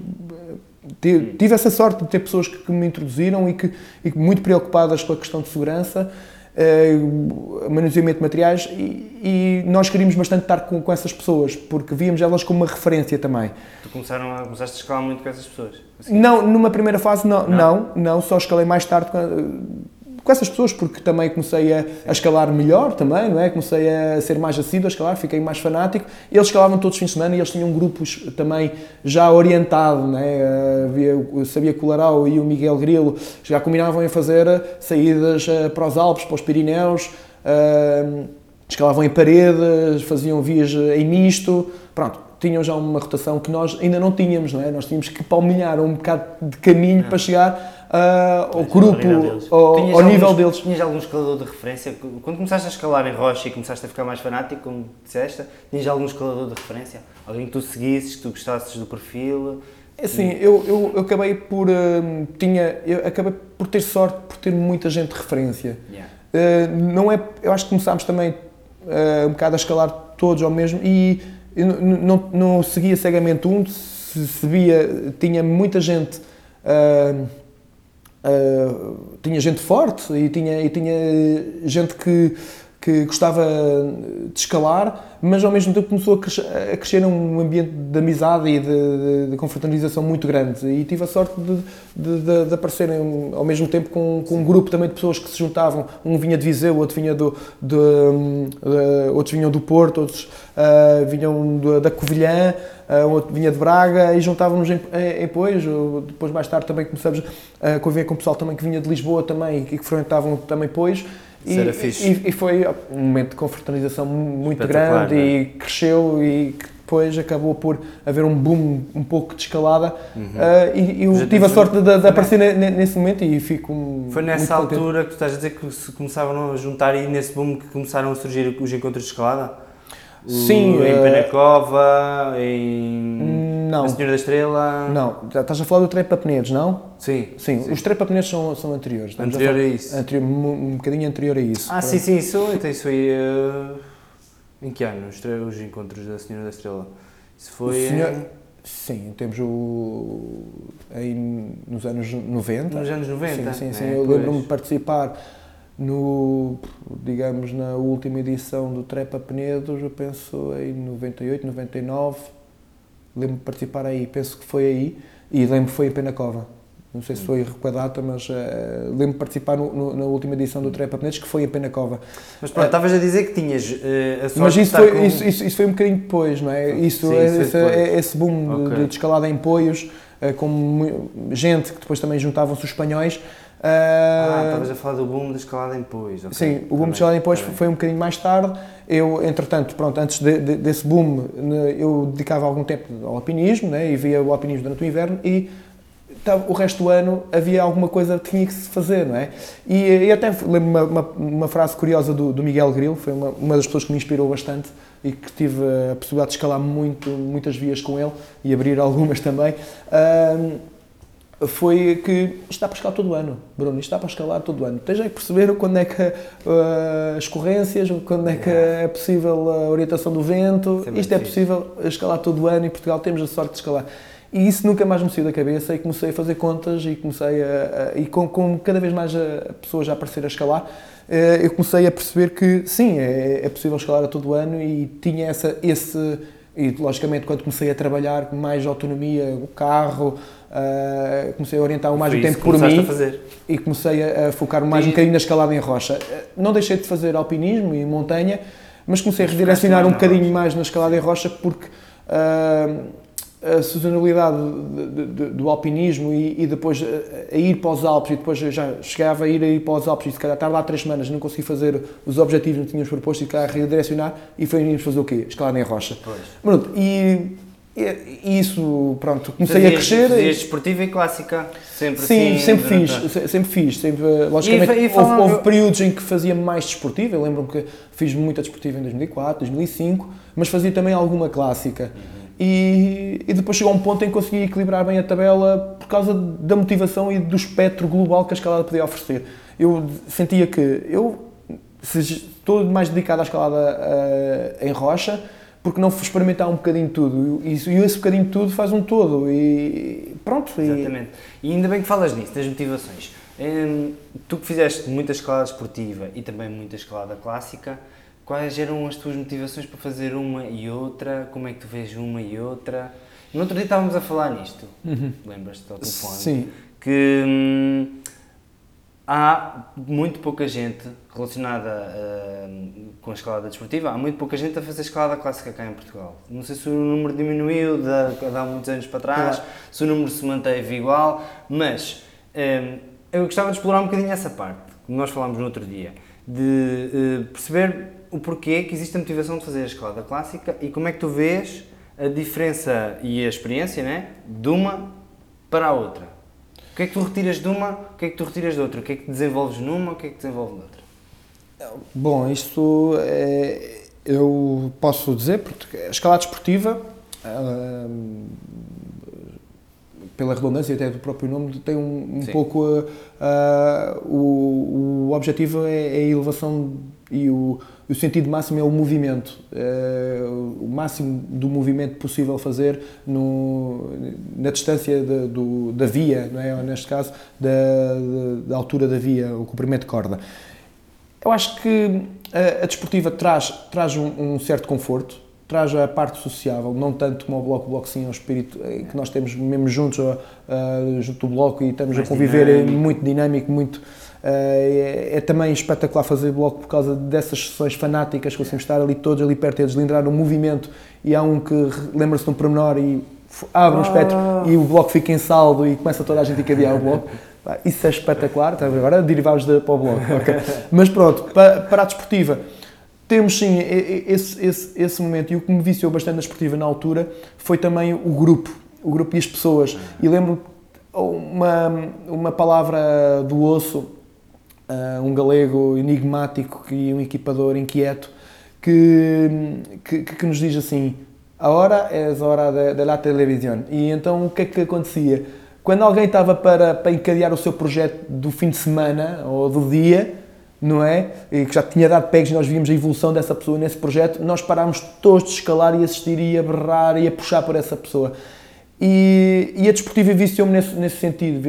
Tive essa sorte de ter pessoas que, me introduziram e que, e muito preocupadas com a questão de segurança uh, manuseamento de materiais e, e, nós queríamos bastante estar com, com, essas pessoas, porque víamos elas como uma referência também. Tu começaram a, começaste a escalar muito com essas pessoas? Assim. Não, numa primeira fase não, não, não, não só escalei mais tarde com essas pessoas, porque também comecei a, a, escalar melhor também, não é? Comecei a ser mais assíduo a escalar, fiquei mais fanático. Eles escalavam todos os fins de semana e eles tinham grupos também já orientados, não é? Havia, eu sabia que o Larau e o Miguel Grilo já combinavam em fazer saídas eh, para os Alpes, para os Pirineus, escalavam em paredes, faziam vias em misto, pronto tinham já uma rotação que nós ainda não tínhamos, não é? Nós tínhamos que palmilhar um bocado de caminho é. para chegar uh, ao grupo, ao, nível alguns, deles. Tinhas algum escalador de referência? Quando começaste a escalar em rocha e começaste a ficar mais fanático, como disseste, tinhas algum escalador de referência? Alguém que tu seguisses, que tu gostasses do perfil? É assim, eu, eu, eu, acabei por uh, tinha, eu acabei por ter sorte por ter muita gente de referência. Yeah. Uh, não é, eu acho que começámos também uh, um bocado a escalar todos ao mesmo e eu não, não seguia cegamente um, se, se via, tinha muita gente Uh, tinha gente forte e tinha, e tinha gente que, que gostava de escalar, mas ao mesmo tempo começou a crescer, a crescer num ambiente de amizade e de, de, de confraternização muito grande. E tive a sorte de, de, de aparecer ao mesmo tempo com, com, um grupo também de pessoas que se juntavam. Um vinha de Viseu, outro vinha do, de, de outros vinham do Porto, outros uh, vinham da Covilhã uh, outro vinha de Braga e juntávamos em, em, em Pois. Depois, mais tarde, também começamos a conviver com o pessoal também que vinha de Lisboa também e que frequentavam também Pois. E, e, e, foi um momento de confraternização muito grande é? e cresceu e depois acabou por haver um boom um pouco de escalada uhum. uh, e, eu tive a sorte de, de aparecer nesse momento e fico Foi nessa altura que tu estás a dizer que se começavam a juntar e nesse boom que começaram a surgir os encontros de escalada? Sim. Em uh, Penacova, em. Não. A Senhora da Estrela. Não, estás a falar do Trepa Penedos, não? Sim. Sim, sim. os Trepa Penedos são, são anteriores. Estamos anterior a, a isso. Anterior, um bocadinho anterior a isso. Ah, sim, sim, isso, então isso foi. Uh, em que ano? Os, os encontros da Senhora da Estrela? Isso foi. Senhor... Em... Sim, temos o. aí nos anos 90. Nos anos 90? Sim, sim, sim. É, eu lembro-me de participar no, digamos, na última edição do Trepa Penedos, eu penso em 98, 99, lembro-me de participar aí, penso que foi aí, e lembro que foi em Penacova. Não sei se foi com a data, mas uh, lembro-me de participar no, no, na última edição do Trepa Penedos, que foi em Penacova. Mas pronto, estavas a dizer que tinhas uh, a sorte Mas isso foi, com... isso, isso, isso, foi um bocadinho depois, não é? Isso, Sim, esse, esse, boom okay. de, de, escalada em poios, uh, com gente que depois também juntavam-se os espanhóis, ah, estavas a falar do boom da escalada em Pois. Okay. Sim, o boom da escalada em Pois foi um bocadinho mais tarde. Eu, entretanto, pronto, antes de, de, desse boom, eu dedicava algum tempo ao alpinismo né, e via o alpinismo durante o inverno e o resto do ano havia alguma coisa que tinha que se fazer, não é? E, e até lembro uma, uma, uma, frase curiosa do, do Miguel Grilo, foi uma, uma das pessoas que me inspirou bastante e que tive a possibilidade de escalar muito, muitas vias com ele e abrir (laughs) algumas também. Foi que isto está para escalar todo o ano, Bruno, isto está para escalar todo o ano. Tens que perceber quando é que uh, as escorrências, quando é que é possível a orientação do vento, Sempre isto é possível escalar todo o ano e Portugal temos a sorte de escalar. E isso nunca mais me saiu da cabeça e comecei a fazer contas e comecei a, a e com, com, cada vez mais a, pessoas a aparecer a escalar, uh, eu comecei a perceber que sim, é, é possível escalar a todo o ano e tinha essa, esse, e logicamente quando comecei a trabalhar com mais autonomia, o carro, Uh, comecei a orientar mais o tempo por mim e comecei a, a focar mais e... um bocadinho na escalada em rocha. Uh, não deixei de fazer alpinismo e montanha, mas comecei a redirecionar um bocadinho mais na escalada em rocha porque uh, a sazonalidade do alpinismo e, e, depois a, ir para os Alpes e depois já chegava a ir, a ir para os Alpes e se calhar estar lá três semanas não consegui fazer os objetivos que tínhamos proposto e calhar redirecionar e foi fazer o quê? Escalada em rocha. Pois. Pronto, e e isso, pronto, comecei fazias, a crescer. Fazias desportiva e clássica? Sempre Sim, assim, sempre fiz, a... sempre fiz. Sempre, logicamente, e, e houve, houve, períodos em que fazia mais desportiva. Eu lembro-me que fiz muita desportiva em 2004, 2005, mas fazia também alguma clássica. Uhum. E, e, depois chegou a um ponto em que consegui equilibrar bem a tabela por causa da motivação e do espectro global que a escalada podia oferecer. Eu sentia que eu, se estou mais dedicado à escalada uh, em rocha, porque não experimentar um bocadinho tudo? E, e esse bocadinho tudo faz um todo. E pronto. Exatamente. E... e ainda bem que falas nisso, das motivações. Hum, tu que fizeste muita escalada esportiva e também muita escalada clássica, quais eram as tuas motivações para fazer uma e outra? Como é que tu vês uma e outra? No outro dia estávamos a falar nisto, uhum. lembras-te ao telefone? Sim. Que hum, há muito pouca gente relacionada uh, com a escalada desportiva, há muito pouca gente a fazer escalada clássica cá em Portugal. Não sei se o número diminuiu de, de há muitos anos para trás, claro. se o número se manteve igual, mas um, eu gostava de explorar um bocadinho essa parte, que nós falámos no outro dia, de uh, perceber o porquê que existe a motivação de fazer a escalada clássica e como é que tu vês a diferença e a experiência né, de uma para a outra. O que é que tu retiras de uma, o que é que tu retiras de outra? O que é que desenvolves numa, o que é que desenvolves noutra? Bom, isto é, eu posso dizer, porque a escalada desportiva, hum, pela redundância até do próprio nome, tem um, um pouco uh, uh, o, o objetivo é, é a elevação e o, o sentido máximo é o movimento, é, o máximo do movimento possível fazer no, na distância de, do, da via, não é? Ou neste caso, da, da, altura da via, o comprimento de corda. Eu acho que a, a desportiva traz, traz um, um, certo conforto, traz a parte sociável, não tanto como o bloco, o bloco sim é um espírito que nós temos mesmo juntos, uh, junto do bloco e estamos Mais a conviver dinâmico. muito dinâmico, muito é, é, também espetacular fazer bloco por causa dessas sessões fanáticas, conseguimos estar ali todos ali perto e deslindrar um movimento e há um que lembra-se de um pormenor e abre um espectro e o bloco fica em saldo e começa toda a gente a encadear o bloco. Isso é espetacular, agora derivados de, para o bloco. (laughs) Okay. Mas pronto, para, para a desportiva, temos sim esse, esse, esse momento e o que me viciou bastante na desportiva na altura foi também o grupo, o grupo e as pessoas. E lembro uma, uma palavra do osso uh, um galego enigmático e um equipador inquieto que, que, que nos diz assim: a hora é a hora da, da televisão. E então o que é que acontecia? Quando alguém estava para, para encadear o seu projeto do fim de semana ou do dia, não é? E que já tinha dado pegs nós víamos a evolução dessa pessoa nesse projeto, nós parámos todos de escalar e assistir e a berrar e a puxar por essa pessoa. E, e a desportiva viciou-me nesse, nesse sentido,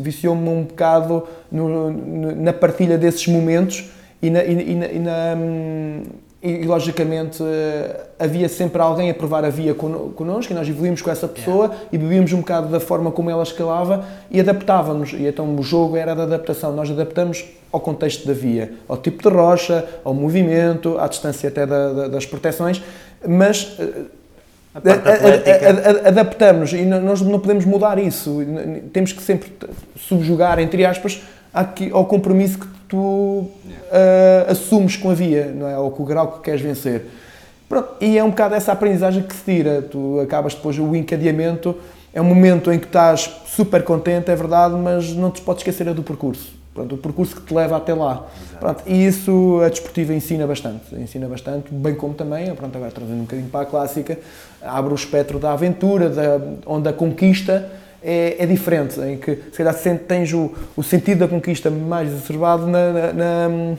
viciou-me um bocado no, no, na partilha desses momentos e, na, e, na, e, na, e, logicamente havia sempre alguém a provar a via connosco e nós evoluímos com essa pessoa yeah. e bebíamos um bocado da forma como ela escalava e adaptávamos. E então o jogo era de adaptação, nós adaptamos ao contexto da via, ao tipo de rocha, ao movimento, à distância até da, da, das proteções, mas adaptamos e nós não podemos mudar isso. Temos que sempre subjugar, entre aspas, ao compromisso que tu uh, assumes com a via, não é? ou com o grau que queres vencer. Pronto, e é um bocado essa aprendizagem que se tira. Tu acabas depois o encadeamento, é um momento em que estás super contente, é verdade, mas não te podes esquecer do percurso. Pronto, o percurso que te leva até lá. Pronto, e isso a desportiva ensina bastante, ensina bastante, bem como também, pronto, agora trazendo um bocadinho para a clássica, abre o espectro da aventura, da, onde a conquista é, é diferente, em que se calhar tens o, o sentido da conquista mais exacerbado na, na, na,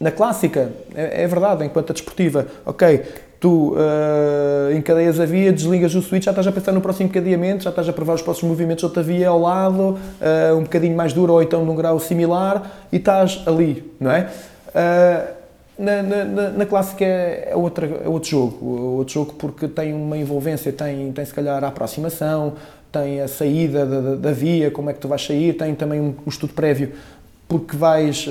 na clássica, é, é, verdade, enquanto a desportiva, ok, tu uh, encadeias a via, desligas o switch, já estás a pensar no próximo encadeamento, já estás a provar os próximos movimentos de outra via ao lado, uh, um bocadinho mais duro ou então num grau similar, e estás ali, não é? Uh, na, na, na, clássica é, outra, é outro jogo, outro jogo porque tem uma envolvência, tem, tem se calhar a aproximação, tem a saída da, da, via, como é que tu vais sair, tem também um, um estudo prévio porque vais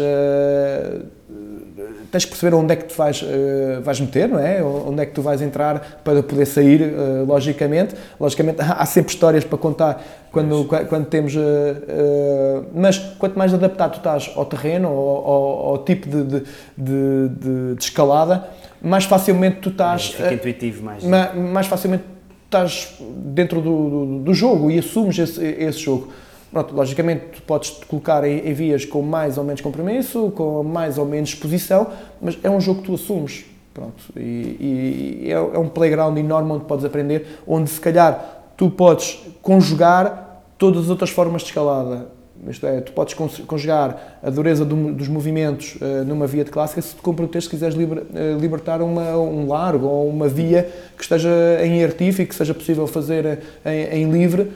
tens que perceber onde é que tu vais, uh, vais meter, não é? Onde é que tu vais entrar para poder sair, uh, logicamente. Logicamente, (laughs) há sempre histórias para contar quando, quando temos. Uh, mas quanto mais adaptado tu estás ao terreno, ao, ao, ao tipo de, de, de, de, escalada, mais facilmente tu estás. Fica intuitivo mais. Mais, mais facilmente estás dentro do, do, do, jogo e assumes esse, esse jogo. Pronto, logicamente, tu podes te colocar em, em, vias com mais ou menos compromisso, com mais ou menos exposição, mas é um jogo que tu assumes. Pronto, e, e é, é um playground enorme onde podes aprender, onde se calhar tu podes conjugar todas as outras formas de escalada. Isto é, tu podes conjugar a dureza do, dos movimentos uh, numa via de clássica se te comprometeres, se quiseres liber, uh, libertar uma, um largo ou uma via que esteja em artífice, que seja possível fazer em, em livre,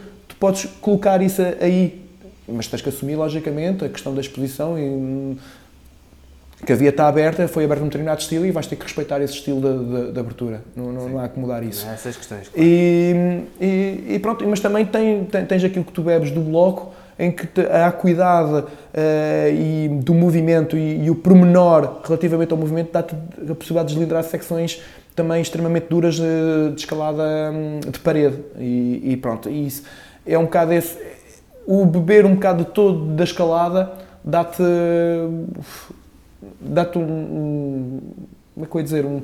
podes colocar isso aí mas tens que assumir, logicamente, a questão da exposição e que a via está aberta, foi aberta um determinado estilo e vais ter que respeitar esse estilo de, de, de abertura. Não, não, não, há que mudar isso. Não essas questões. Claro. E, e, e, pronto, mas também tem, tens aquilo que tu bebes do bloco, em que te, a acuidade uh, e do movimento e, e, o pormenor relativamente ao movimento dá-te a possibilidade de deslindrar secções também extremamente duras de, de escalada hum, de parede. E, e pronto, isso é um bocado esse. O beber um bocado todo da escalada dá-te dá-te um, um, Como é que eu ia dizer? Um,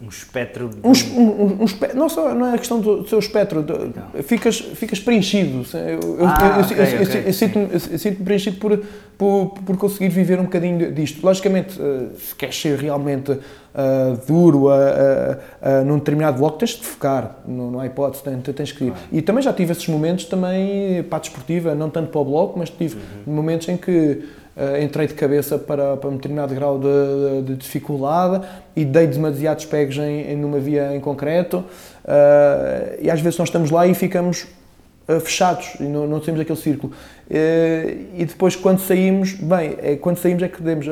um espectro. Um, um, um, espectro não, só, não é a questão do, do seu espectro, do, ficas, ficas preenchido. Eu, ah, eu, okay, eu, okay, eu sinto-me sinto preenchido por, por, por conseguir viver um bocadinho disto. Logicamente, uh, se queres ser realmente uh, duro uh, uh, num determinado bloco, tens de focar, não, não há hipótese, tens, tens que ir. E também já tive esses momentos também para a desportiva, não tanto para o bloco, mas tive uhum. momentos em que uh, entrei de cabeça para, para um determinado grau de, de dificuldade e dei demasiados pegos em, em numa via em concreto. E às vezes nós estamos lá e ficamos fechados e não, não temos aquele círculo. e depois, quando saímos, bem, é, quando saímos é que damos,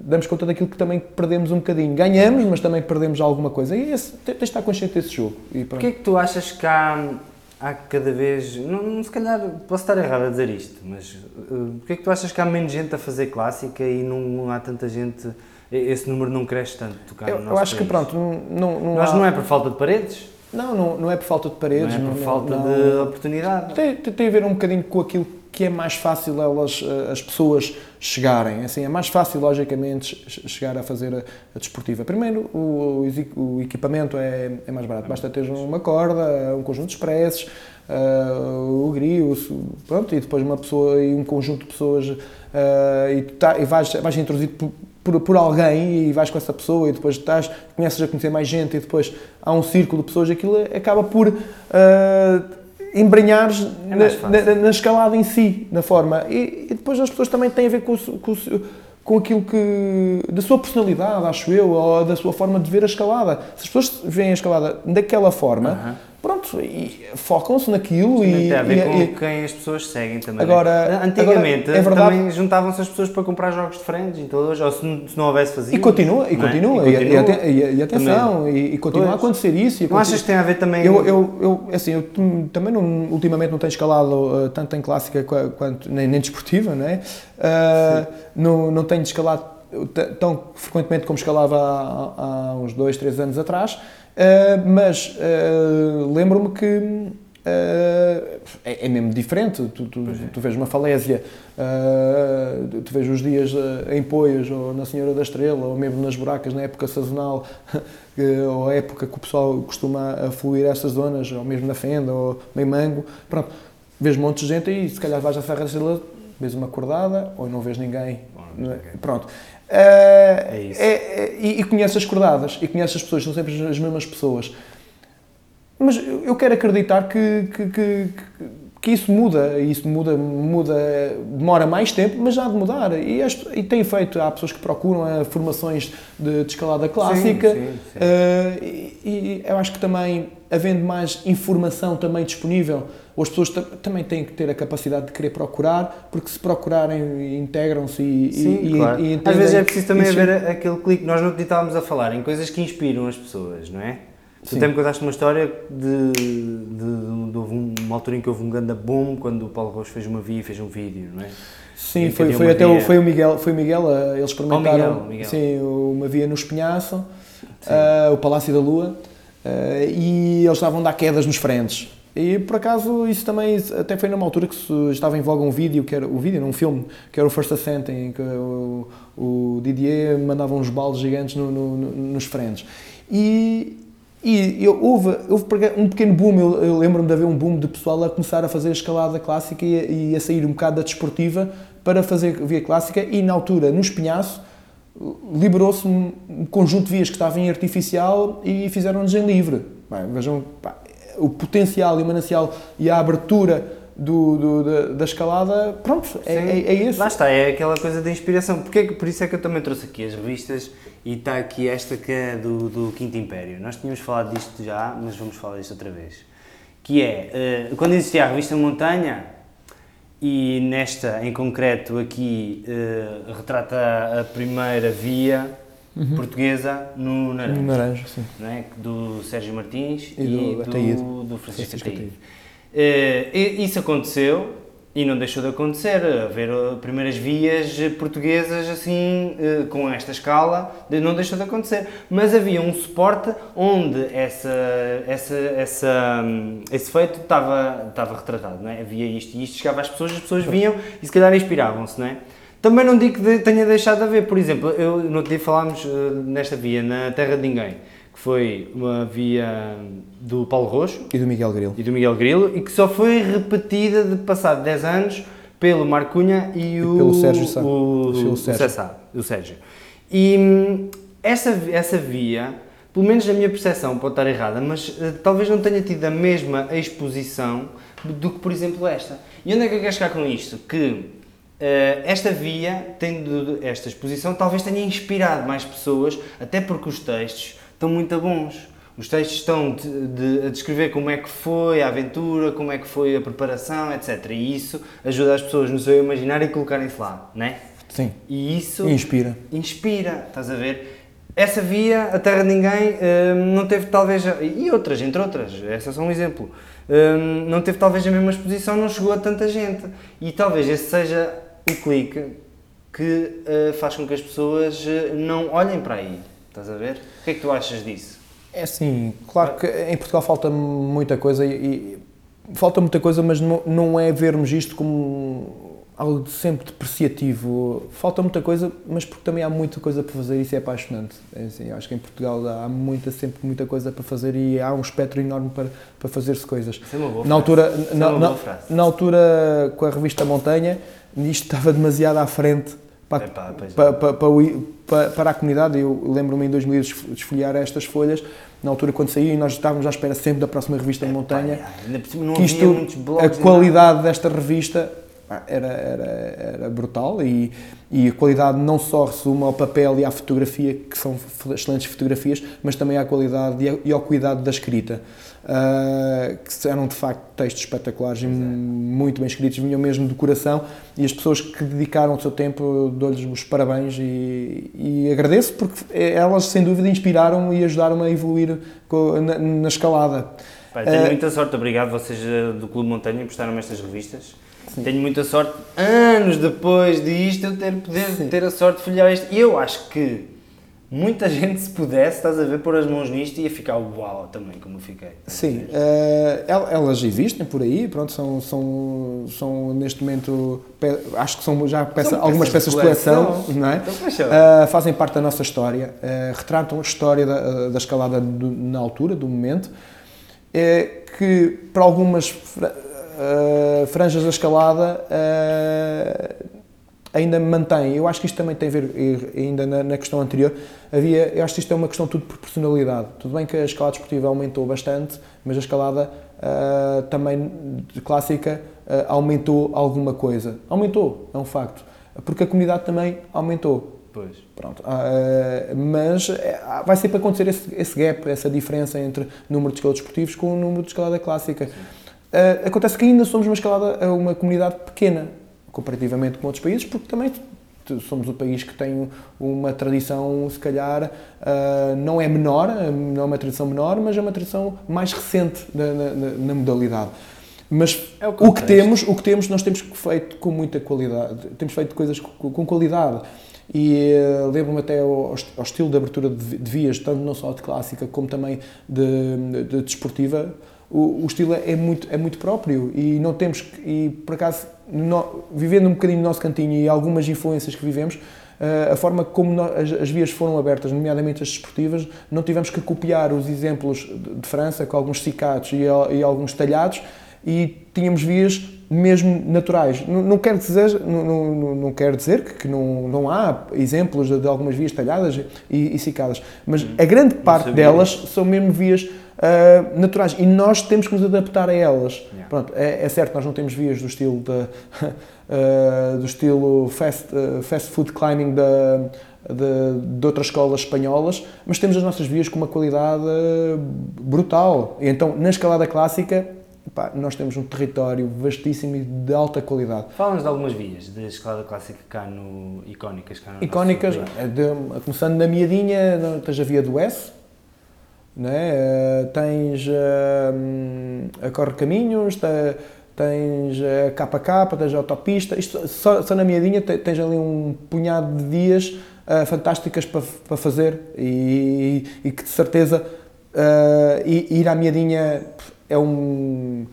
damos conta daquilo que também perdemos um bocadinho. Ganhamos, mas também perdemos alguma coisa. E esse, tens de estar consciente desse jogo. Porquê é que tu achas que há há cada vez. Não, se calhar posso estar errado a dizer isto, mas uh, porquê é que tu achas que há menos gente a fazer clássica e não, não há tanta gente. Esse número não cresce tanto Eu, eu acho país? que pronto, não, não, Mas há... não é por falta de paredes? Não, não, não é por falta de paredes. Não é por não, falta não, de oportunidade. Tem, tem a ver um bocadinho com aquilo que é mais fácil elas, as pessoas chegarem. Assim, é mais fácil, logicamente, chegar a fazer a, a desportiva. Primeiro, o, o, equipamento é, é, mais barato. Basta ter uma corda, um conjunto de expressos, uh, o grio, pronto, e depois uma pessoa e um conjunto de pessoas uh, e, tá, e vais, vais introduzido por, por, alguém e vais com essa pessoa e depois estás, começas a conhecer mais gente e depois há um círculo de pessoas, aquilo acaba por... Uh, embrenhares é na, na, na, escalada em si, na forma. E, e, depois as pessoas também têm a ver com, com, com aquilo que. da sua personalidade, acho eu, ou da sua forma de ver a escalada. Se as pessoas veem a escalada daquela forma. Uh -huh pronto, e focam-se naquilo e... Tem a ver e, com e, quem as pessoas seguem também. Agora, Antigamente agora, é verdade, também juntavam-se as pessoas para comprar jogos de frentes e todos, ou se não, se não houvesse fazia. E continua, e, é? continua, e, continua, atenção, e, continua a acontecer isso. não achas que tem a ver também... Eu, eu, eu assim, eu também não, ultimamente não tenho escalado uh, tanto em clássica quanto, nem, nem desportiva, não é? Uh, não, não tenho escalado tão frequentemente como escalava há, há uns dois, três anos atrás, Uh, mas uh, lembro-me que uh, é, é, mesmo diferente. Tu, tu, é. tu vês uma falésia, tu vês os dias em Poias, ou na Senhora da Estrela, ou mesmo nas buracas na época sazonal, (laughs) ou a época que o pessoal costuma fluir essas zonas, ou mesmo na Fenda, ou meio mango. Pronto, vês um monte de gente e se calhar vais à Serra da Estrela, vês uma acordada, ou não vês ninguém. Bom, Pronto. Uh, é isso. É, e, e conhece as cordadas, e conhece as pessoas, são sempre as mesmas pessoas. Mas eu quero acreditar que, que, que, que isso muda, isso muda, muda, demora mais tempo, mas já há de mudar. E, as, e tem feito, há pessoas que procuram uh, formações de, de, escalada clássica, sim, sim, sim. Uh, e, e eu acho que também, havendo mais informação também disponível, as pessoas também têm que ter a capacidade de querer procurar, porque se procurarem, integram-se e, Sim, e, claro. e entendem. Às vezes é preciso também haver aquele clique. Nós não estávamos a falar em coisas que inspiram as pessoas, não é? Tu até me contaste uma história de, de, de, uma altura em que houve um grande boom quando o Paulo Rocha fez uma via e fez um vídeo, não é? Sim, foi, foi até via... o, foi o Miguel, foi o Miguel, eh, eles experimentaram oh, Miguel, Miguel. Sim, uma via no Espinhaço, uh, o Palácio da Lua, uh, e eles estavam a dar quedas nos frentes. E por acaso isso também até foi numa altura que estava em voga um vídeo, que era o vídeo, não um filme, que era o First Ascent, em que o, o Didier mandava uns baldes gigantes no, no, nos frentes. E, e eu, houve, houve um pequeno boom, eu, eu lembro-me de haver um boom de pessoal a começar a fazer a escalada clássica e, e a sair um bocado da desportiva para fazer via clássica e na altura, no espinhaço, liberou-se um conjunto de vias que estavam em artificial e fizeram-nos em livre. Bem, vejam, pá, o potencial e o manancial e a abertura do, do da, da, escalada, pronto, é, é, é isso. Lá está, é aquela coisa da inspiração. Porque, por isso é que eu também trouxe aqui as revistas e está aqui esta que é do, do Quinto Império. Nós tínhamos falado disto já, mas vamos falar disto outra vez. Que é, uh, quando existia a revista Montanha, e nesta em concreto aqui uh, retrata a primeira via uhum. portuguesa no Naranjo. No Naranjo, é? Do Sérgio Martins e, e do, do, Francisco Ataíde. Uh, isso aconteceu e não deixou de acontecer, haver uh, primeiras vias portuguesas assim, uh, com esta escala, não deixou de acontecer. Mas havia um suporte onde essa, essa, essa, um, esse feito estava, estava retratado, não é? Havia isto e isto chegava às pessoas, as pessoas vinham e se calhar inspiravam-se, não é? Também não digo que tenha deixado de haver, por exemplo, eu, outro dia falámos nesta via, na Terra de Ninguém, foi uma via do Paulo Roxo e do Miguel Grilo. E do Miguel Grilo, e que só foi repetida de passado 10 anos pelo Marcunha e, e o, pelo Sérgio Sá. O, o, o, Sérgio. o Sérgio. E hum, essa, essa via, pelo menos na minha percepção, pode estar errada, mas uh, talvez não tenha tido a mesma exposição do que, por exemplo, esta. E onde é que eu quero chegar com isto? Que uh, esta via, tendo esta exposição, talvez tenha inspirado mais pessoas, até porque os textos estão muito bons. Os textos estão de, de, a descrever como é que foi a aventura, como é que foi a preparação, etc. E isso ajuda as pessoas no seu imaginário a colocarem-se lá, não é? Sim. E isso... Inspira. Inspira, estás a ver? Essa via, a Terra de Ninguém, hum, não teve talvez... E outras, entre outras, essa é só um exemplo. Hum, não teve talvez a mesma exposição, não chegou a tanta gente. E talvez esse seja o clique que uh, faz com que as pessoas uh, não olhem para aí. Estás a ver? O que é que tu achas disso? É assim, claro que em Portugal falta muita coisa e, e falta muita coisa, mas não, não é vermos isto como algo sempre depreciativo. Falta muita coisa, mas porque também há muita coisa para fazer e isso é apaixonante. É assim, acho que em Portugal há muita, sempre muita coisa para fazer e há um espectro enorme para, para fazer-se coisas. Isso é uma boa na altura, frase. na, é na, na, altura, com a revista Montanha, isto estava demasiado à frente para, Epá, para, para, para, a comunidade. Eu lembro-me em 2000 de esfolhar estas folhas, na altura quando saía, e nós estávamos à espera sempre da próxima revista de montanha. Não que isto, a qualidade desta revista era, era, era brutal e, e a qualidade não só resume ao papel e à fotografia, que são excelentes fotografias, mas também à qualidade e ao cuidado da escrita uh, que eram de facto textos espetaculares e muito bem escritos, vinham mesmo do coração e as pessoas que dedicaram o seu tempo, dou-lhes os parabéns e, e, agradeço porque elas sem dúvida inspiraram e ajudaram a evoluir na, na escalada. Pai, tenho uh, muita sorte, obrigado vocês eh, do Clube Montanha emprestaram-me estas revistas. Sim. Tenho muita sorte, anos depois disto, eu ter, poder Sim. ter a sorte de folhear isto. E eu acho que muita (laughs) gente, se pudesse, estás a ver, pôr as mãos nisto ia ficar uau também, como eu fiquei. Sim, uh, elas existem por aí, pronto, são, são, são neste momento, acho que são já peça, são algumas peças de coleção, não é? Então, uh, fazem parte da nossa história, uh, retratam a história da, da escalada do, na altura, do momento, que para algumas franjas da escalada ainda mantém. Eu acho que isto também tem a ver, ainda na, na, questão anterior, havia, eu acho que isto é uma questão tudo de proporcionalidade. Tudo bem que a escalada esportiva aumentou bastante, mas a escalada uh, também clássica uh, aumentou alguma coisa. Aumentou, é um facto. Porque a comunidade também aumentou. Pois. Pronto. Uh, mas vai sempre acontecer esse, esse, gap, essa diferença entre número de escaladas esportivos com o número de escalada clássica. acontece que ainda somos uma escalada, uma comunidade pequena comparativamente com outros países, porque também somos o país que tem uma tradição, se calhar, uh, não é menor, não é uma tradição menor, mas é uma tradição mais recente na, na, na modalidade. Mas é o, o, que temos, o que temos, nós temos feito com muita qualidade, temos feito coisas com, com qualidade. E uh, lembro-me até ao, ao, estilo de abertura de, de, vias, tanto não só de clássica como também de, de desportiva, o, o, estilo é muito, é muito próprio e não temos, e por acaso, no, vivendo um bocadinho no nosso cantinho e algumas influências que vivemos, uh, a forma como as, as, vias foram abertas, nomeadamente as desportivas, não tivemos que copiar os exemplos de, de França, com alguns cicados e, e, alguns talhados, e tínhamos vias mesmo naturais. Não, não quero dizer, não, não, não quero dizer que, que, não, não há exemplos de, de algumas vias talhadas e, e cicadas, mas hum, a grande parte delas são mesmo vias uh, naturais e nós temos que nos adaptar a elas. Yeah. Pronto, é, é, certo, nós não temos vias do estilo de, uh, (laughs) do estilo fast, uh, fast food climbing de, de, de, outras escolas espanholas, mas temos as nossas vias com uma qualidade brutal. E então, na escalada clássica, pá, nós temos um território vastíssimo e de alta qualidade. Fala-nos de algumas vias da escalada clássica cá no. icónicas cá no Icónicas, de, começando na Miadinha, tens a via do S, né? Uh, tens uh, a Corre Caminhos, tens a KK, tens a autopista. Isto, só, só na Miadinha tens ali um punhado de dias uh, fantásticas para, fazer e, e, que de certeza ir à Miadinha é um.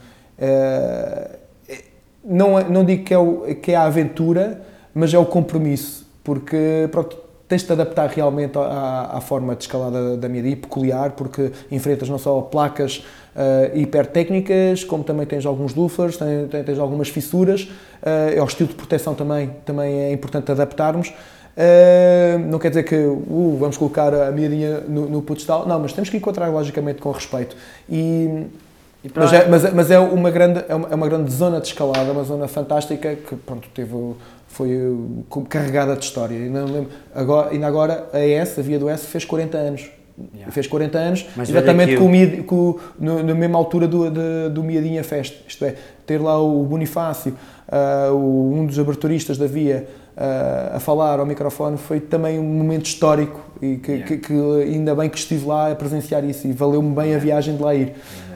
não, não digo que é, o, que é a aventura, mas é o compromisso, porque pronto, tens de te adaptar realmente à, à forma de escalada da Miadi, peculiar, porque enfrentas não só placas uh, hipertécnicas, como também tens alguns loofers, tens, tens algumas fissuras, uh, é o estilo de proteção também, também é importante adaptarmos. Uh, não quer dizer que uh, vamos colocar a miadinha no, no pedestal, não, mas temos que encontrar logicamente com respeito. E, mas, é, mas, mas, é, uma grande, é uma, é uma grande zona de escalada, uma zona fantástica que pronto, teve foi uh, carregada de história. Ainda, lembro, agora, ainda agora a S, a Via do S, fez 40 anos. Yeah. Fez 40 anos, Mas exatamente com, o, com, no, na mesma altura do, do, do Miadinha Fest. Isto é, ter lá o Bonifácio, uh, o, um dos aberturistas da Via, uh, a falar ao microfone, foi também um momento histórico e que, yeah. que, que ainda bem que estive lá a presenciar isso e valeu-me bem yeah. a viagem de lá ir.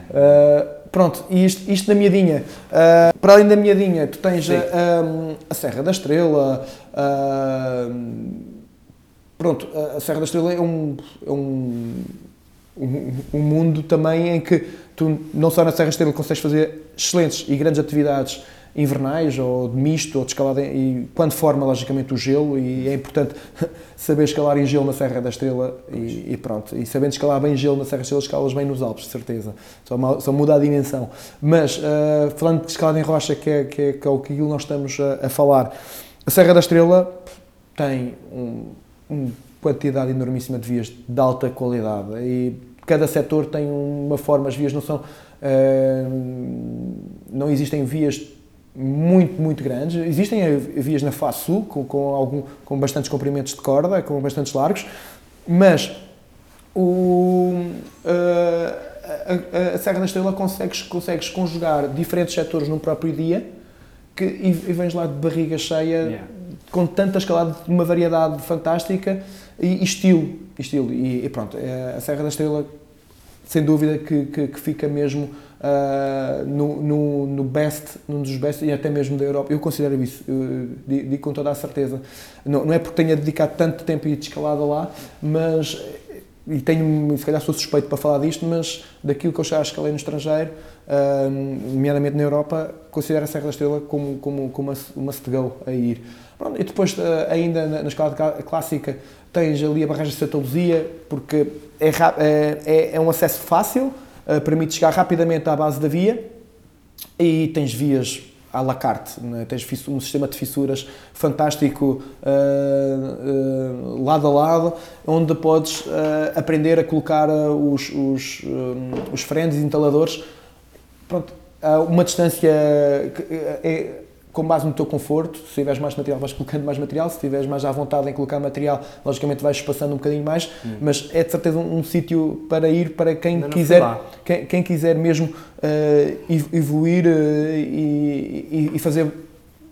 Uh, Pronto, e isto, isto na Miadinha. Uh, para além da Miadinha, tu tens a, a, a, Serra da Estrela. Pronto, a Serra da Estrela é um, é um, um, um, mundo também em que tu, não só na Serra da Estrela, consegues fazer excelentes e grandes atividades invernais ou de misto ou de escalada e quando forma logicamente o gelo e é importante (laughs) saber escalar em gelo na Serra da Estrela e, e pronto. E sabendo escalar bem gelo na Serra da Estrela escalas bem nos Alpes de certeza. Só, só muda a dimensão. Mas uh, falando de escalada em rocha que é, que é, que é o que nós estamos a, a, falar a Serra da Estrela tem um, uma quantidade enormíssima de vias de alta qualidade. E cada setor tem uma forma as vias não são uh, não existem vias muito, muito grandes. Existem vias na face sul, com, com, algum, com bastantes comprimentos de corda, com bastantes largos, mas o, a, a, Serra da Estrela consegues, consegues conjugar diferentes setores num próprio dia que, e, e vens lá de barriga cheia, yeah. com tanta escalada, uma variedade fantástica e, e estilo. estilo. E, e, pronto, é, a Serra da Estrela, sem dúvida, que, que, que fica mesmo uh, no, no, no, best, num dos best e até mesmo da Europa. Eu considero isso, eu digo com toda a certeza. Não, não é porque tenha dedicado tanto tempo e de escalada lá, mas e tenho, se calhar sou suspeito para falar disto, mas daquilo que eu já escalei no estrangeiro, uh, nomeadamente na Europa, considero a Serra da Estrela como, como, como uma, uma go a ir. Pronto, e depois, uh, ainda na, na escalada clássica, tens ali a barragem de Santa Luzia, porque é, é, é um acesso fácil, uh, permite chegar rapidamente à base da via e tens vias à la carte, né? tens um sistema de fissuras fantástico uh, uh, lado a lado, onde podes uh, aprender a colocar os, os, os frenos e entaladores pronto, a uma distância é, com base no teu conforto, se tiveres mais material vais colocando mais material, se tiveres mais à vontade em colocar material, logicamente vais espaçando um bocadinho mais, hum. mas é de certeza um, um sítio para ir para quem quiser, quem, quem, quiser mesmo uh, evoluir uh, e, e, fazer,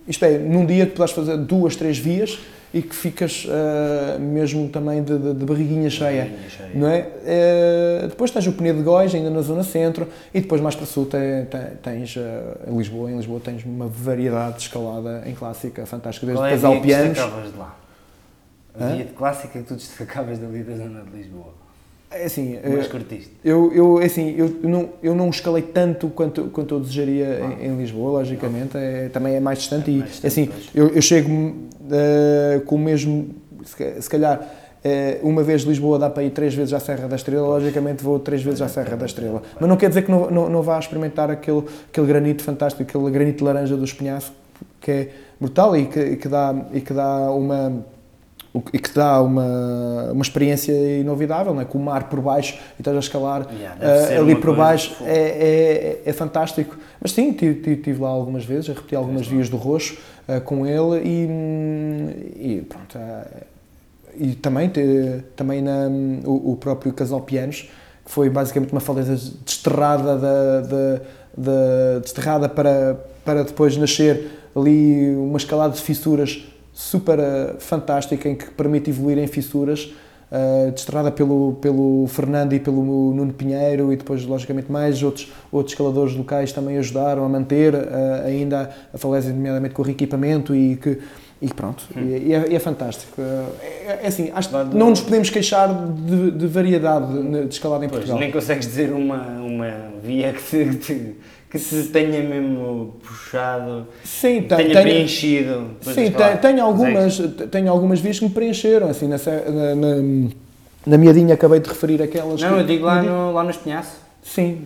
isto é, num dia tu podes fazer duas, três vias e que ficas uh, mesmo também de, de, de barriguinha, cheia, barriguinha cheia, não é? Uh, depois tens o pneu de Góis, ainda na zona centro, e depois mais para sul tens, tens uh, em Lisboa, em Lisboa tens uma variedade de escalada em clássica fantástica, desde Qual é a via que de lá? De clássica que tu destacavas dali da zona de Lisboa? É assim, Mas curtiste? Eu, eu, é assim, eu, não, eu não escalei tanto quanto, quanto eu desejaria ah. em, em, Lisboa, logicamente, é, também é mais distante é mais e, assim, eu, eu chego uh, com o mesmo, se calhar, uh, uma vez de Lisboa dá para ir três vezes à Serra da Estrela, logicamente vou três vezes à Serra da Estrela. Mas não quer dizer que não, não, não vá experimentar aquele, aquele granito fantástico, aquele granito laranja do espinhaço, que é brutal e que, e que, dá, e que dá uma e que dá uma, uma experiência inovidável, né? com o mar por baixo e estás a escalar yeah, uh, ali por baixo, é, é, é, fantástico. Mas sim, estive lá algumas vezes, a repetir algumas vias do Roxo uh, com ele e, e pronto. Uh, e também, te, também na, o, o, próprio Casal Pianos, que foi basicamente uma faleza desterrada, da, da, da, desterrada para, para depois nascer ali uma escalada de fissuras super uh, fantástica em que permite evoluir em fissuras uh, desterrada pelo, pelo Fernando e pelo Nuno Pinheiro e depois logicamente mais outros, outros escaladores locais também ajudaram a manter uh, ainda a falésia nomeadamente com o reequipamento e que e pronto, hum. e, é, é, fantástico. É, é assim, acho que não nos podemos queixar de, de variedade de escalada em pois, Portugal. Nem consegues dizer uma, uma via que te, que te que se tenha mesmo puxado, sim, tenha tem, preenchido. Sim, tem, tenho, algumas, tenho algumas vias que me preencheram, assim, na, na, na miadinha acabei de referir aquelas... Não, que, eu digo lá, no, lá no Espinhaço. Sim,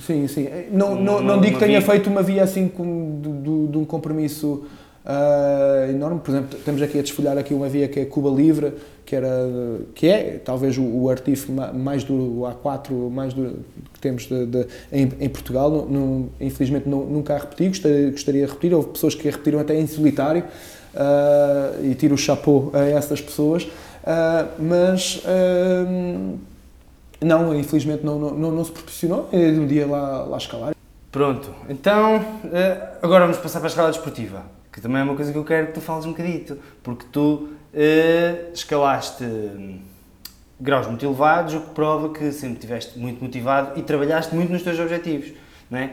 sim, sim. Não, não, não, não digo que tenha via. feito uma via assim com, de, de um compromisso uh, enorme. Por exemplo, temos aqui a desfolhar aqui uma via que é Cuba Livre, que, era, que é talvez o, o artifo mais duro, o A4 mais duro que temos de, de, em, em, Portugal. Não, infelizmente não, nunca a repeti, gostaria, gostaria de repetir. Houve pessoas que a repetiram até em solitário uh, e tiro o chapéu a essas pessoas. Uh, mas uh, não, infelizmente não, não, não, se proporcionou. Um dia lá, lá escalar. Pronto, então agora vamos passar para a escala desportiva, que também é uma coisa que eu quero que tu fales um bocadito, porque tu uh, escalaste hum, graus muito elevados, o que prova que sempre estiveste muito motivado e trabalhaste muito nos teus objetivos, não é?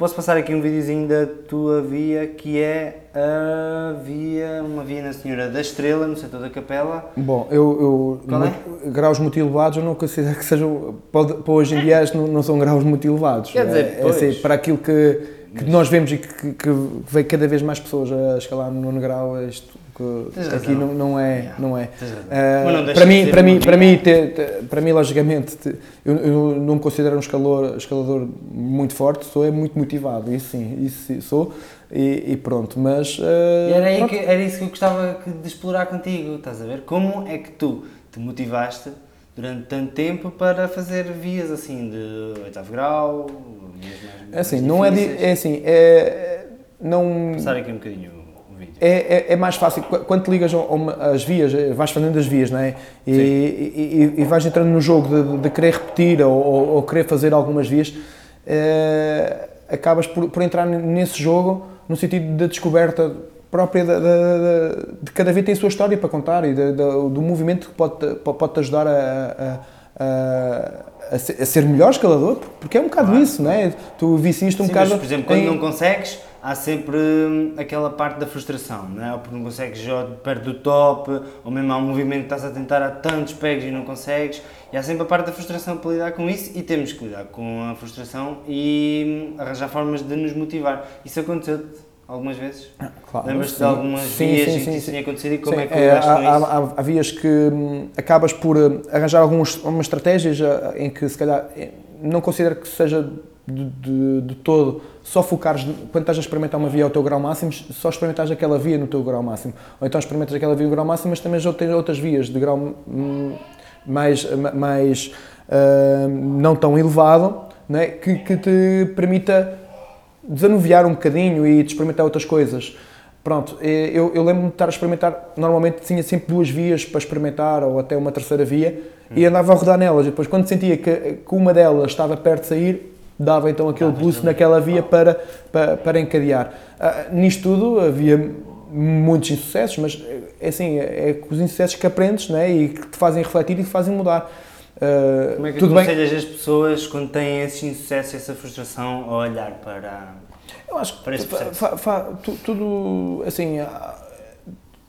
Posso passar aqui um videozinho da tua via, que é a via, uma via na Senhora da Estrela, no setor da Capela. Bom, eu, eu Qual é? graus muito elevados eu não considero que sejam, para hoje em dia não, não são graus muito elevados. Quer dizer, é, é assim, para aquilo que, que nós vemos e que, que, vem cada vez mais pessoas a escalar no nono grau, isto aqui não, não é, não é. Uh, para mim, para mim, para mim, para mim, logicamente, te, eu, eu, não me considero um escalador, escalador muito forte, sou é muito motivado, isso sim, isso sou e, e pronto. Mas uh, era, pronto. Que, era isso que eu gostava de explorar contigo, estás a ver? Como é que tu te motivaste durante tanto tempo para fazer vias assim de oitavo grau, vias mais, é assim, não é, é assim, é não. Passar aqui um bocadinho é, é, é, mais fácil, quando te ligas às vias, eh, vais fazendo as vias, não é? E, e, e, vais entrando no jogo de, de querer repetir ou, ou, querer fazer algumas vias, é, acabas por, por, entrar nesse jogo no sentido da descoberta própria de, cada vez tem a sua história para contar e do movimento que pode, pode te ajudar a, a, a, a, ser, melhor escalador, porque é um bocado claro. isso, não é? Tu isto um Sim, bocado. Mas, por exemplo, quando em... não consegues há sempre hum, aquela parte da frustração, não é? Ou porque não consegues jogar perto do top, ou mesmo há um movimento que estás a tentar a tantos pegs e não consegues, e há sempre a parte da frustração para lidar com isso e temos que lidar com a frustração e hum, arranjar formas de nos motivar. Isso aconteceu-te algumas vezes? Ah, claro, Lembras-te de algumas sim, vias sim, em que isso tinha acontecido e como sim, é que é, há, há, há, há, vias que hum, acabas por arranjar algumas, algumas estratégias em que se calhar não considero que seja de, de, de, todo, só focares, quando estás a experimentar uma via ao teu grau máximo, só experimentares aquela via no teu grau máximo. Ou então experimentas aquela via no grau máximo, mas também já tens outras vias de grau mais, mais uh, não tão elevado, né, que, que te permita desanuviar um bocadinho e de experimentar outras coisas. Pronto, eu, eu lembro-me de estar a experimentar, normalmente tinha sempre duas vias para experimentar, ou até uma terceira via, hum. e andava a rodar nelas. E depois, quando sentia que, que uma delas estava perto de sair, dava então aquele boost naquela via para, para, para encadear. Uh, nisto tudo havia muitos insucessos, mas é assim, é com os insucessos que aprendes né, e que te fazem refletir e te fazem mudar. Uh, Como é que tudo aconselhas bem... as pessoas quando têm esse insucesso, essa frustração, a olhar para, eu acho para esse processo? Fa, fa, tu, tudo, assim,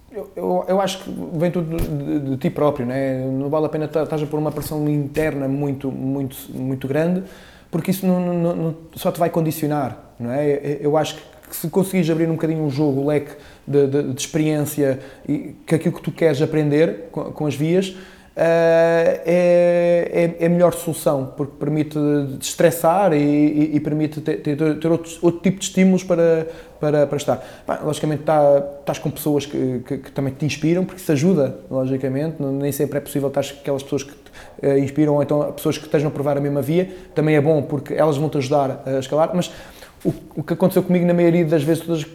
eu, eu, eu, acho que vem tudo de, de, de, ti próprio, né? não vale a pena estar a pôr uma pressão interna muito, muito, muito grande, porque isso não, não, não, só te vai condicionar, não é? Eu acho que se conseguires abrir um bocadinho o jogo, o leque de, de, de experiência e que aquilo que tu queres aprender com, com as vias, Uh, é, é, é, a melhor solução, porque permite destressar e, e, e permite ter, ter, ter outro, outro, tipo de estímulos para, para, para estar. logicamente, tá, estás com pessoas que, que, que, também te inspiram, porque isso ajuda, logicamente. Nem sempre é possível estar com aquelas pessoas que uh, inspiram, então pessoas que estejam a provar a mesma via. Também é bom, porque elas vão te ajudar a escalar. Mas o, o que aconteceu comigo, na maioria das vezes, todas,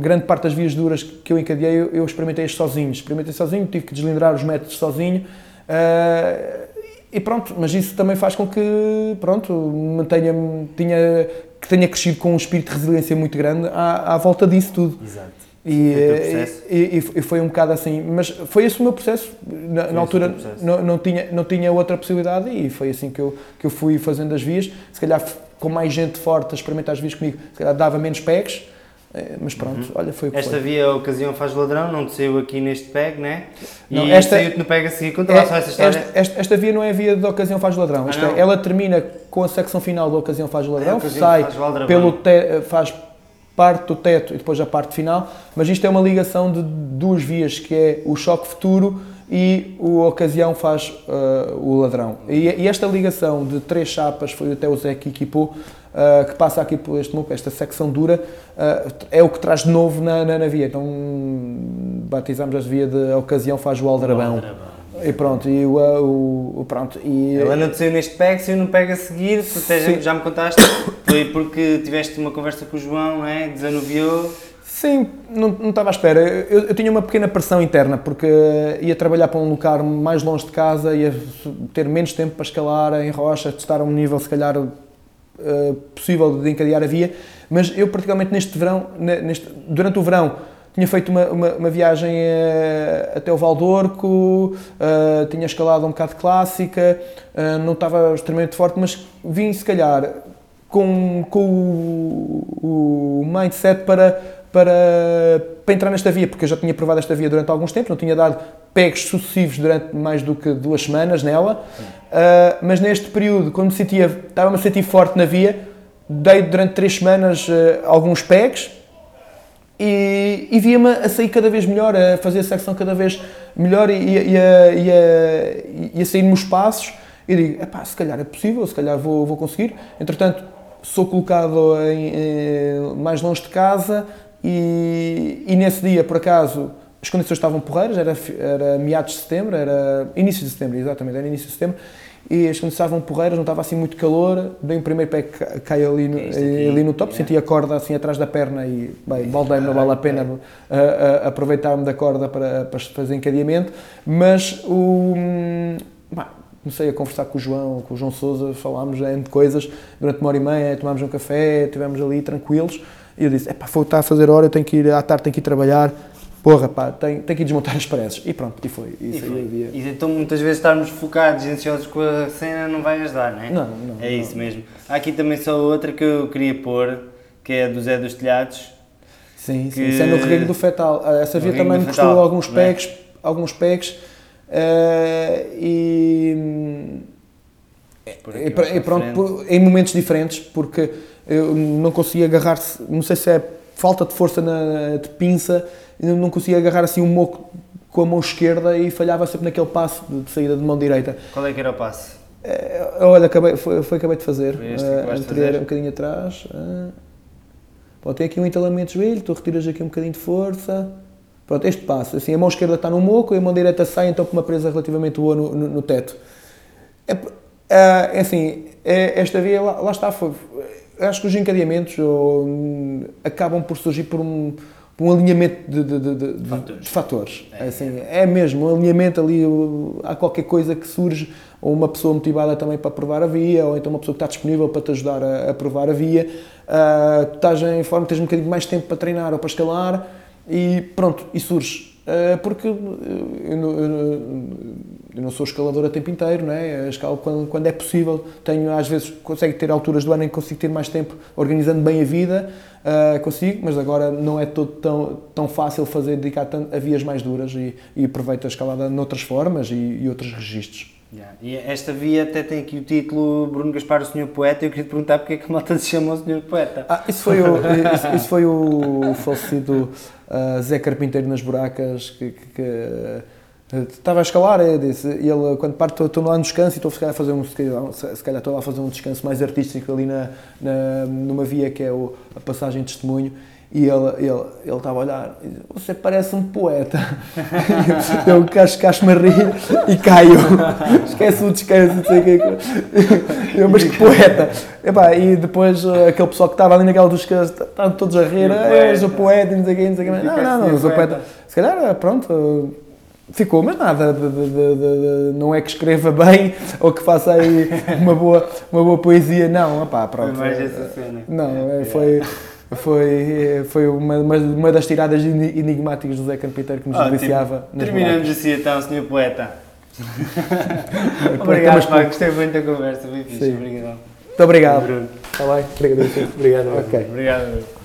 grande parte das vias duras que eu encadeei, eu, eu experimentei sozinho. Experimentei sozinho, tive que deslindrar os métodos sozinho Uh, e pronto, mas isso também faz com que, pronto, mantenha, tinha, que tenha crescido com um espírito de resiliência muito grande à, à volta disso tudo. Exato. E, e, e, foi um bocado assim, mas foi esse o meu processo. Na, na altura não, não, tinha, não tinha outra possibilidade e foi assim que eu, que eu fui fazendo as vias. Se calhar com mais gente forte a experimentar as vias comigo, se calhar dava menos pegs, eh, mas pronto, uhum. olha, foi o que Esta foi. via Ocasião Faz Ladrão, não te saiu aqui neste PEG, né? E não, esta, saiu-te no PEG a seguir. Conta é, só essa história. Esta, esta, esta, via não é a via de Ocasião Faz Ladrão. Ah, é, ela termina com a secção final da Ocasião Faz Ladrão, é, sai faz pelo te, faz parte do teto e depois a parte final, mas isto é uma ligação de duas vias, que é o choque futuro e o ocasião faz uh, o ladrão. E, e, esta ligação de três chapas, foi até o Zé que equipou, uh, que passa aqui por este MUP, esta secção dura, uh, é o que traz de novo na, na, na via. Então batizamos a via de ocasião faz o aldrabão. E pronto, e o, o, pronto, e... Ela não te saiu neste PEG, saiu no PEG a seguir, até já me contaste, foi porque tiveste uma conversa com o João, não é? Desanuviou. Sim, não, não estava à espera. Eu, eu, tinha uma pequena pressão interna, porque ia trabalhar para um lugar mais longe de casa, ia ter menos tempo para escalar em rocha, testar um nível, se calhar, uh, possível de encadear a via. Mas eu, particularmente neste verão, neste, durante o verão, tinha feito uma, uma, uma viagem uh, até o Valdorco, uh, tinha escalado um bocado clássica, não estava extremamente forte, mas vim, se calhar, com, com o, o mindset para para, para entrar nesta via, porque eu já tinha provado esta via durante alguns tempos, não tinha dado pegs sucessivos durante mais do que duas semanas nela, uh, mas neste período, quando me sentia, estava-me a sentir forte na via, dei durante três semanas uh, alguns pegs e, e via-me a sair cada vez melhor, a fazer a secção cada vez melhor e, e, e, a, a, a sair nos passos. E digo, epá, se calhar é possível, se calhar vou, vou conseguir. Entretanto, sou colocado em, em, mais longe de casa, e, e, nesse dia, por acaso, as condições estavam porreiras, era, era meados de setembro, era início de setembro, exatamente, era início de setembro, e as condições estavam porreiras, não estava assim muito calor, dei um primeiro pé que cai ali no, é ali no top, é. senti a corda assim atrás da perna e, bem, baldei não vale a pena aproveitar-me da corda para, para fazer encadeamento, mas o... Bah, comecei a conversar com o João, com o João Souza, falámos de coisas durante uma hora e meia, tomámos um café, estivemos ali tranquilos, e eu disse, é pá, está a fazer hora, eu tenho que ir, à tarde tenho que ir trabalhar, porra, pá, tenho, tenho que ir desmontar as paredes. E pronto, e foi. E, e, foi. e então muitas vezes estarmos focados e ansiosos com a cena não vai ajudar, não é? Não, não. É não. isso mesmo. Há aqui também só outra que eu queria pôr, que é do Zé dos Telhados. Sim, que... sim, isso é no regueiro do fetal. Ah, essa via também me custou alguns pegs, é? alguns pegs, uh, e... E, e, pronto, em momentos diferentes, porque eu não conseguia agarrar, não sei se é falta de força na, de pinça, não conseguia agarrar assim um moco com a mão esquerda e falhava sempre naquele passo de saída de mão direita. Qual é que era o passo? É, olha, acabei, foi, foi acabei de fazer. Uh, anterior, um bocadinho atrás. Uh, pronto, tem aqui um entalamento de joelho, tu retiras aqui um bocadinho de força. Pronto, este passo, assim, a mão esquerda está no moco e a mão direita sai então com uma presa relativamente boa no, no, no teto. É, é assim, é, esta via, lá, lá está, foi, acho que os encadeamentos acabam por surgir por um, por um alinhamento de, de, de, de fatores. Fatores. É, assim, é mesmo, um alinhamento ali, há qualquer coisa que surge, ou uma pessoa motivada também para provar a via, ou então uma pessoa que está disponível para te ajudar a, a provar a via, uh, tu estás em forma, tens um bocadinho mais tempo para treinar ou para escalar, e pronto, e surge. Uh, porque eu, eu, eu, eu não sou escalador a tempo inteiro, não é? escalo quando, quando é possível. Tenho, às vezes, consigo ter alturas do ano em que consigo ter mais tempo organizando bem a vida, uh, consigo, mas agora não é todo tão, tão fácil fazer, dedicar a vias mais duras e, e aproveito a escalada noutras formas e, e outros registros. Yeah. E esta via até tem aqui o título Bruno Gaspar, o Senhor Poeta. Eu queria te perguntar porque é que a malta se chama o Senhor Poeta. Ah, isso foi o, isso, isso foi o falecido uh, Zé Carpinteiro nas Buracas que, que, que Estava a escalar, eu disse, e ele, quando parto, estou lá no descanso e estou se calhar a fazer um, se calhar estou lá a fazer um descanso mais artístico ali na, na numa via que é o, a passagem de testemunho, e ele, ele, ele estava a olhar e disse, você parece um poeta. (laughs) eu casco-me a rir e caio. (laughs) Esquece o descanso, não sei o que. Eu, mas que poeta. E, e depois aquele pessoal que estava ali naquela dos descanso, estavam todos a rir, és o poeta, não sei o que, não sei o que. Não, não, não, não, sou poeta. Se calhar, pronto Ficou, mas nada, de, de, de, não é que escreva bem (laughs) ou que faça aí uma boa, uma boa poesia, não, opá, pronto. Foi mais essa cena. Não, é, foi, foi, foi uma, uma, uma das tiradas enigmáticas do Zé Campiteiro que nos Ótimo. deliciava. Terminamos assim então, senhor poeta. (laughs) Obrigado, pá, gostei muito da conversa, bem fixe, Sim. obrigado. Muito obrigado. Bruno. Está bem? Obrigado. Obrigado, Ok. Obrigado.